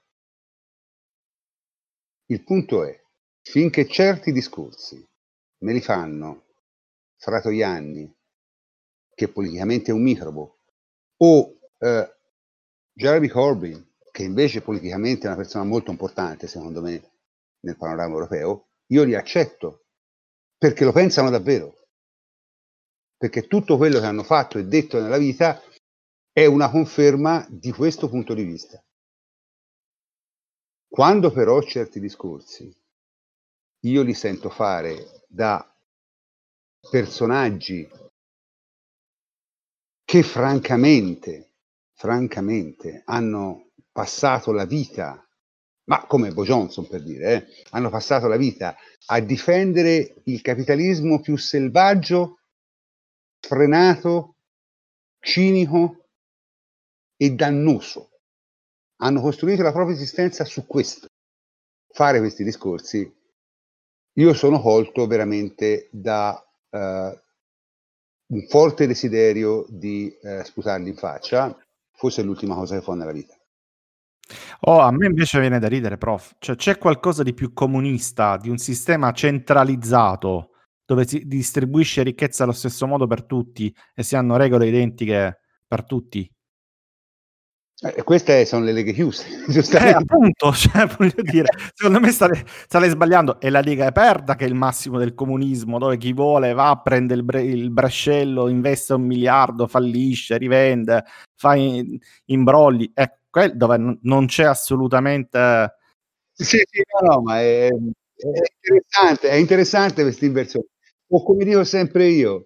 il punto è, finché certi discorsi me li fanno Fratoianni, che politicamente è un microbo, o eh, Jeremy Corbyn, che invece politicamente è una persona molto importante, secondo me, nel panorama europeo, io li accetto perché lo pensano davvero. Perché tutto quello che hanno fatto e detto nella vita è una conferma di questo punto di vista. Quando però certi discorsi io li sento fare da personaggi che francamente, francamente hanno passato la vita, ma come Bo Johnson per dire, eh, hanno passato la vita a difendere il capitalismo più selvaggio, frenato, cinico e dannoso. Hanno costruito la propria esistenza su questo. Fare questi discorsi, io sono colto veramente da eh, un forte desiderio di eh, sputarli in faccia, forse è l'ultima cosa che fa nella vita. Oh, a me invece viene da ridere, prof. Cioè, c'è qualcosa di più comunista, di un sistema centralizzato dove si distribuisce ricchezza allo stesso modo per tutti e si hanno regole identiche per tutti? Eh, queste sono le leghe chiuse, *laughs* Eh, appunto, *laughs* cioè, voglio dire, secondo me state, state sbagliando. È la Lega aperta che è il massimo del comunismo, dove chi vuole va, prende il, bre- il brascello, investe un miliardo, fallisce, rivende, fa in- imbrogli. È quel dove non c'è assolutamente... Sì, sì, no, no, ma è, è interessante, è interessante questa inversione. O come dico sempre io,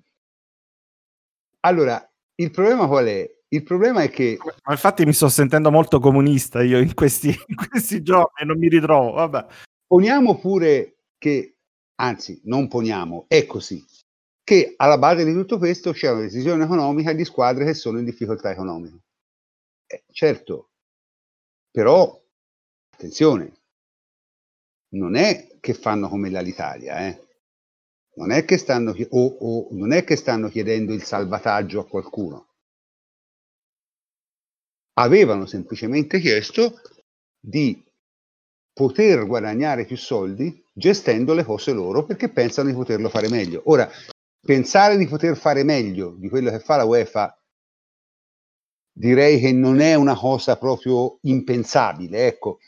allora, il problema qual è? Il problema è che... Ma infatti mi sto sentendo molto comunista io in questi, *laughs* in questi giorni e non mi ritrovo. Vabbè. Poniamo pure che, anzi, non poniamo, è così, che alla base di tutto questo c'è una decisione economica di squadre che sono in difficoltà economica. Eh, certo, però, attenzione, non è che fanno come l'Italia, eh? non, è che stanno, o, o, non è che stanno chiedendo il salvataggio a qualcuno avevano semplicemente chiesto di poter guadagnare più soldi gestendo le cose loro perché pensano di poterlo fare meglio. Ora, pensare di poter fare meglio di quello che fa la UEFA direi che non è una cosa proprio impensabile. Ecco,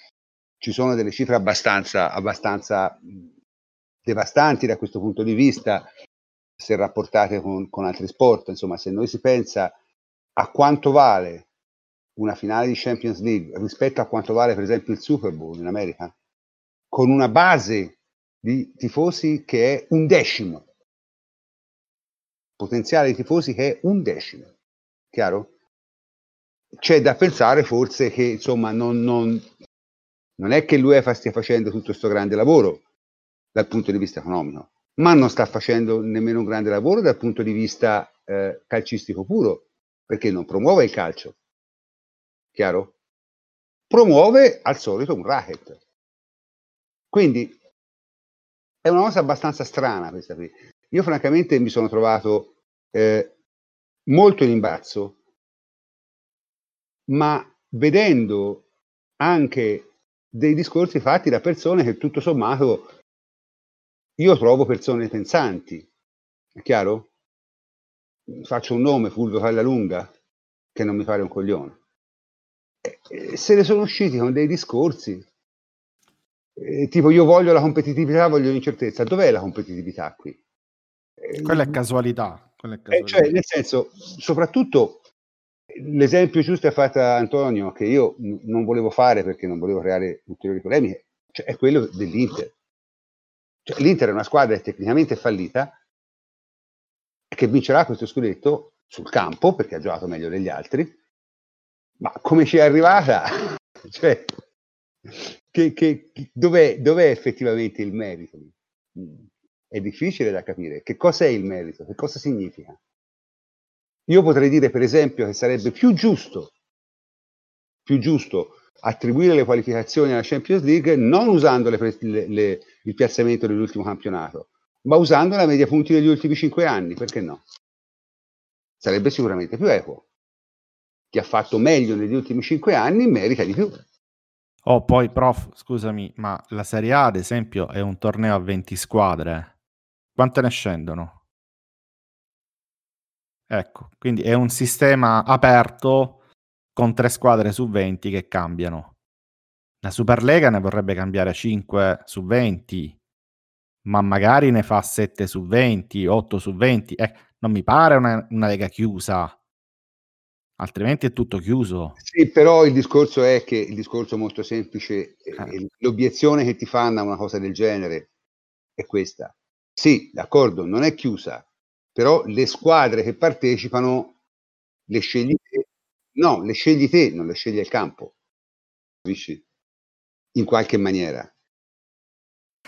ci sono delle cifre abbastanza, abbastanza devastanti da questo punto di vista se rapportate con, con altri sport. Insomma, se noi si pensa a quanto vale una finale di Champions League rispetto a quanto vale per esempio il Super Bowl in America, con una base di tifosi che è un decimo, potenziale di tifosi che è un decimo, chiaro? C'è da pensare forse che insomma non, non, non è che l'UEFA stia facendo tutto questo grande lavoro dal punto di vista economico, ma non sta facendo nemmeno un grande lavoro dal punto di vista eh, calcistico puro, perché non promuove il calcio, chiaro? Promuove al solito un racket. Quindi è una cosa abbastanza strana questa qui. Io francamente mi sono trovato eh, molto in imbarazzo ma vedendo anche dei discorsi fatti da persone che tutto sommato io trovo persone pensanti, è chiaro? Faccio un nome, Fulvio Pallalunga, che non mi pare un coglione. E se ne sono usciti con dei discorsi, eh, tipo io voglio la competitività, voglio l'incertezza. Dov'è la competitività qui? Quella è casualità. Quella è Eh, casualità. cioè, nel senso, soprattutto l'esempio giusto è fatto Antonio, che io n- non volevo fare perché non volevo creare ulteriori polemiche, cioè, è quello dell'Inter. Cioè, L'Inter è una squadra tecnicamente fallita che vincerà questo scudetto sul campo perché ha giocato meglio degli altri, ma come ci è arrivata? *laughs* cioè, che, che- dov'è, dov'è effettivamente il merito? Mm, È difficile da capire. Che cosa è il merito? Che cosa significa? Io potrei dire, per esempio, che sarebbe più giusto, più giusto attribuire le qualificazioni alla Champions League non usando le le- le- il piazzamento dell'ultimo campionato, ma usando la media punti degli ultimi cinque anni, perché no? Sarebbe sicuramente più equo. Chi ha fatto meglio negli ultimi cinque anni merita di più. Oh, poi, prof, scusami, ma la Serie A, ad esempio, è un torneo a 20 squadre. Quante ne scendono? Ecco, quindi è un sistema aperto con tre squadre su 20 che cambiano. La Superlega ne vorrebbe cambiare 5 su 20, ma magari ne fa 7 su 20, 8 su 20. Eh, non mi pare una, una lega chiusa, altrimenti è tutto chiuso. Sì, però il discorso è che il discorso molto semplice, eh, l'obiezione che ti fanno a una cosa del genere è questa. Sì, d'accordo, non è chiusa, però le squadre che partecipano le scegli te. No, le scegli te, non le sceglie il campo. Capisci? In qualche maniera.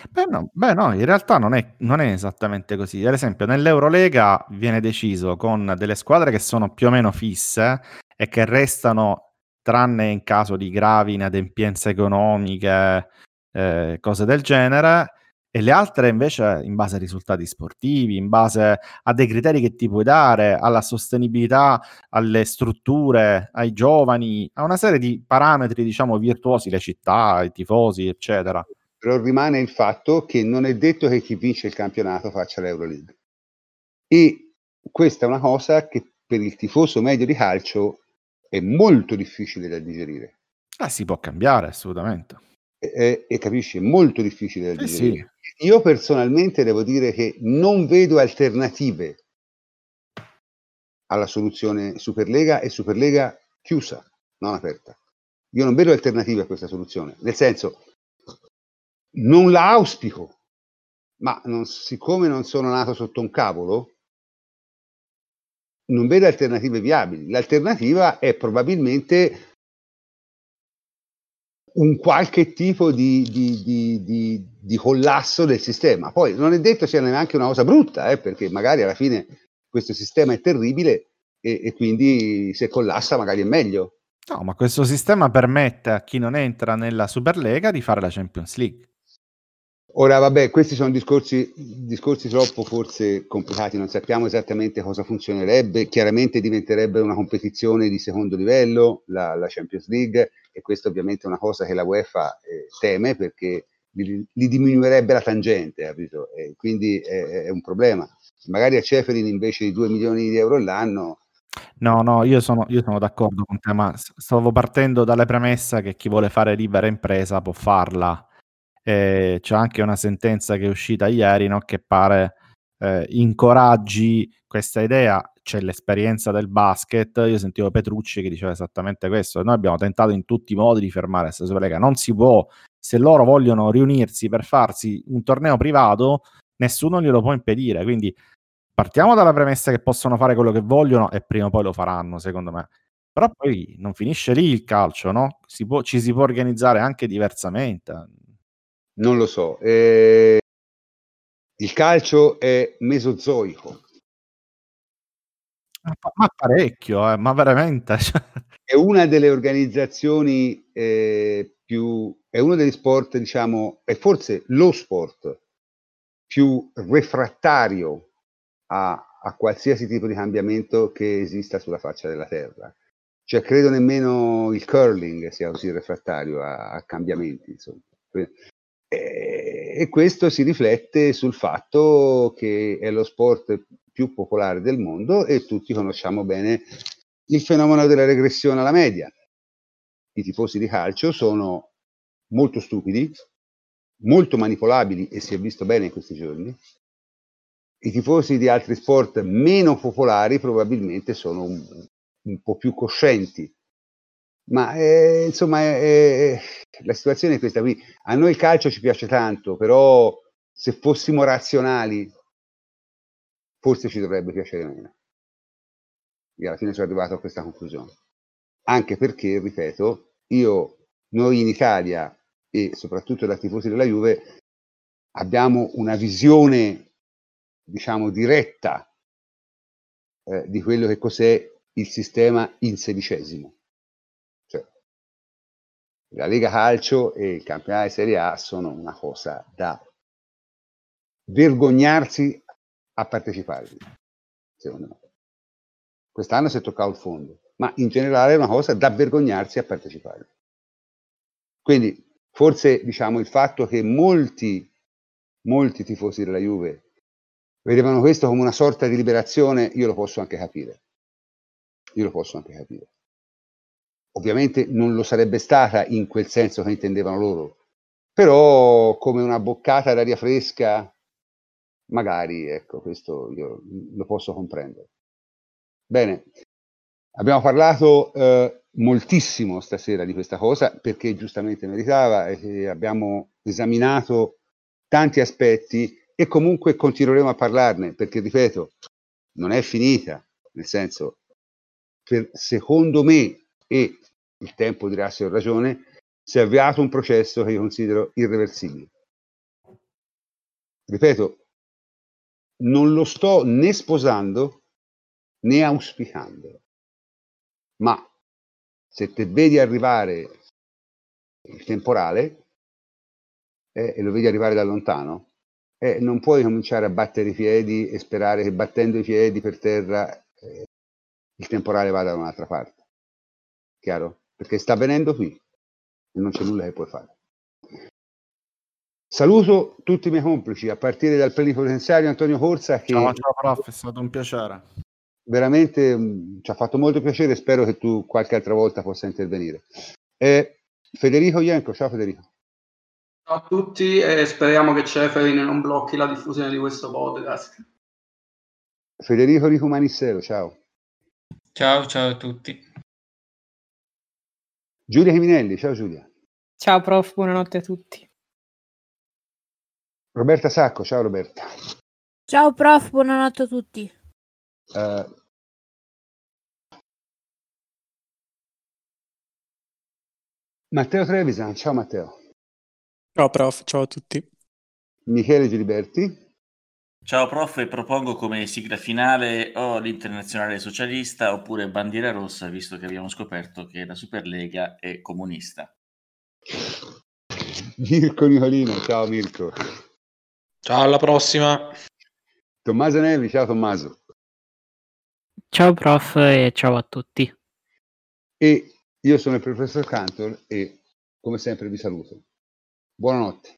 Beh no, beh no, in realtà non è, non è esattamente così. Ad esempio, nell'Eurolega viene deciso con delle squadre che sono più o meno fisse e che restano, tranne in caso di gravi inadempienze economiche, eh, cose del genere, e le altre invece in base ai risultati sportivi, in base a dei criteri che ti puoi dare, alla sostenibilità, alle strutture, ai giovani, a una serie di parametri, diciamo, virtuosi, le città, i tifosi, eccetera. Però rimane il fatto che non è detto che chi vince il campionato faccia l'Euroleague. E questa è una cosa che per il tifoso medio di calcio è molto difficile da digerire. Ah, si può cambiare, assolutamente. E, e- capisci, è molto difficile da Sì, digerire. Io personalmente devo dire che non vedo alternative alla soluzione Superlega e Superlega chiusa, non aperta. Io non vedo alternative a questa soluzione, nel senso, non la auspico, ma non- siccome non sono nato sotto un cavolo, non vedo alternative viabili. L'alternativa è probabilmente un qualche tipo di, di- di- di- collasso del sistema. Poi non è detto sia neanche una cosa brutta, eh, perché magari alla fine questo sistema è terribile e, e quindi se collassa magari è meglio. No, ma questo sistema permette a chi non entra nella Superlega di fare la Champions League. Ora, vabbè, questi sono discorsi, discorsi troppo forse complicati, non sappiamo esattamente cosa funzionerebbe, chiaramente diventerebbe una competizione di secondo livello, la, la Champions League, e questa ovviamente è una cosa che la UEFA eh, teme perché gli diminuirebbe la tangente, capito? E quindi è, è un problema. Magari a Ceferin invece di 2 milioni di euro l'anno, No, no, io sono, io sono d'accordo con te, ma stavo partendo dalle premesse che chi vuole fare libera impresa può farla. E c'è anche una sentenza che è uscita ieri, no, che pare eh, incoraggi questa idea. C'è l'esperienza del basket. Io sentivo Petrucci che diceva esattamente questo. Noi abbiamo tentato in tutti i modi di fermare questa Superlega. Non si può, se loro vogliono riunirsi per farsi un torneo privato, nessuno glielo può impedire. Quindi partiamo dalla premessa che possono fare quello che vogliono e prima o poi lo faranno, secondo me. Però poi non finisce lì il calcio, no? Si può- ci si può organizzare anche diversamente. non lo so. Eh, il calcio è mesozoico. Ma pa- ma parecchio, eh, ma veramente. *laughs* cioè. è una delle organizzazioni eh, più, è uno degli sport, diciamo, è forse lo sport più refrattario a, a qualsiasi tipo di cambiamento che esista sulla faccia della terra. Cioè, credo nemmeno il curling sia così refrattario a, a cambiamenti. Insomma. E, questo si riflette sul fatto che è lo sport più popolare del mondo e tutti conosciamo bene il fenomeno della regressione alla media. I tifosi di calcio sono molto stupidi, molto manipolabili e si è visto bene in questi giorni. I tifosi di altri sport meno popolari probabilmente sono un, un po' più coscienti. Ma eh, insomma, eh, la situazione è questa qui. A noi il calcio ci piace tanto, però se fossimo razionali, forse ci dovrebbe piacere meno. Io alla fine sono arrivato a questa conclusione. Anche perché, ripeto, io, noi in Italia e soprattutto da tifosi della Juve abbiamo una visione, diciamo, diretta eh, di quello che cos'è il sistema in sedicesimo. La Lega Calcio e il campionato di Serie A sono una cosa da vergognarsi a partecipare, secondo me. Quest'anno si è toccato il fondo, ma in generale è una cosa da vergognarsi a partecipare. Quindi forse diciamo il fatto che molti, molti tifosi della Juve vedevano questo come una sorta di liberazione, io lo posso anche capire io lo posso anche capire. Ovviamente non lo sarebbe stata in quel senso che intendevano loro, però come una boccata d'aria fresca, magari, ecco, questo io lo posso comprendere. Bene, abbiamo parlato eh, moltissimo stasera di questa cosa perché giustamente meritava e abbiamo esaminato tanti aspetti e comunque continueremo a parlarne perché, ripeto, non è finita, nel senso per, secondo me, e il tempo dirà se ho ragione, si è avviato un processo che io considero irreversibile. Ripeto, non lo sto né sposando né auspicando, ma se te vedi arrivare il temporale eh, e lo vedi arrivare da lontano, eh, non puoi cominciare a battere i piedi e sperare che battendo i piedi per terra eh, il temporale vada da un'altra parte. Chiaro? Perché sta avvenendo qui e non c'è nulla che puoi fare. Saluto tutti i miei complici, a partire dal plenipotenziario Antonio Corsa. Che ciao, ciao prof, è stato un piacere. Veramente mh, mm, ci ha fatto molto piacere, spero che tu qualche altra volta possa intervenire. Eh, Federico Ienco, ciao Federico. Ciao a tutti e speriamo che Ceferin non blocchi la diffusione di questo podcast. Federico Rico Manissero, ciao. Ciao, ciao a tutti. Giulia Chiminelli, ciao Giulia. Ciao prof, buonanotte a tutti. Roberta Sacco, ciao Roberta. Ciao prof, buonanotte a tutti. Uh, Matteo Trevisan, ciao Matteo. Ciao prof, ciao a tutti. Michele Giliberti. Ciao prof, propongo come sigla finale o l'Internazionale Socialista oppure Bandiera Rossa, visto che abbiamo scoperto che la Superlega è comunista. Mirko Nicolino, ciao Mirko. Ciao, alla prossima. Tommaso Nevi, ciao Tommaso. Ciao prof e ciao a tutti. E io sono il professor Cantor e come sempre vi saluto. Buonanotte.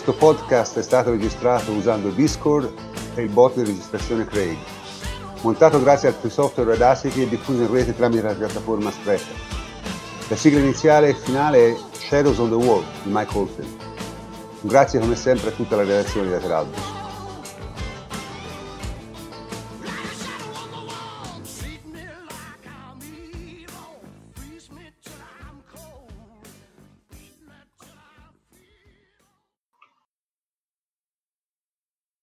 Questo podcast è stato registrato usando Discord e il bot di registrazione Craig. Montato grazie al free software Audacity e diffuso in rete tramite la piattaforma Spreaker. La sigla iniziale e finale è Shadows on the Wall di Mike. Un grazie come sempre a tutta la redazione di Lateralbus.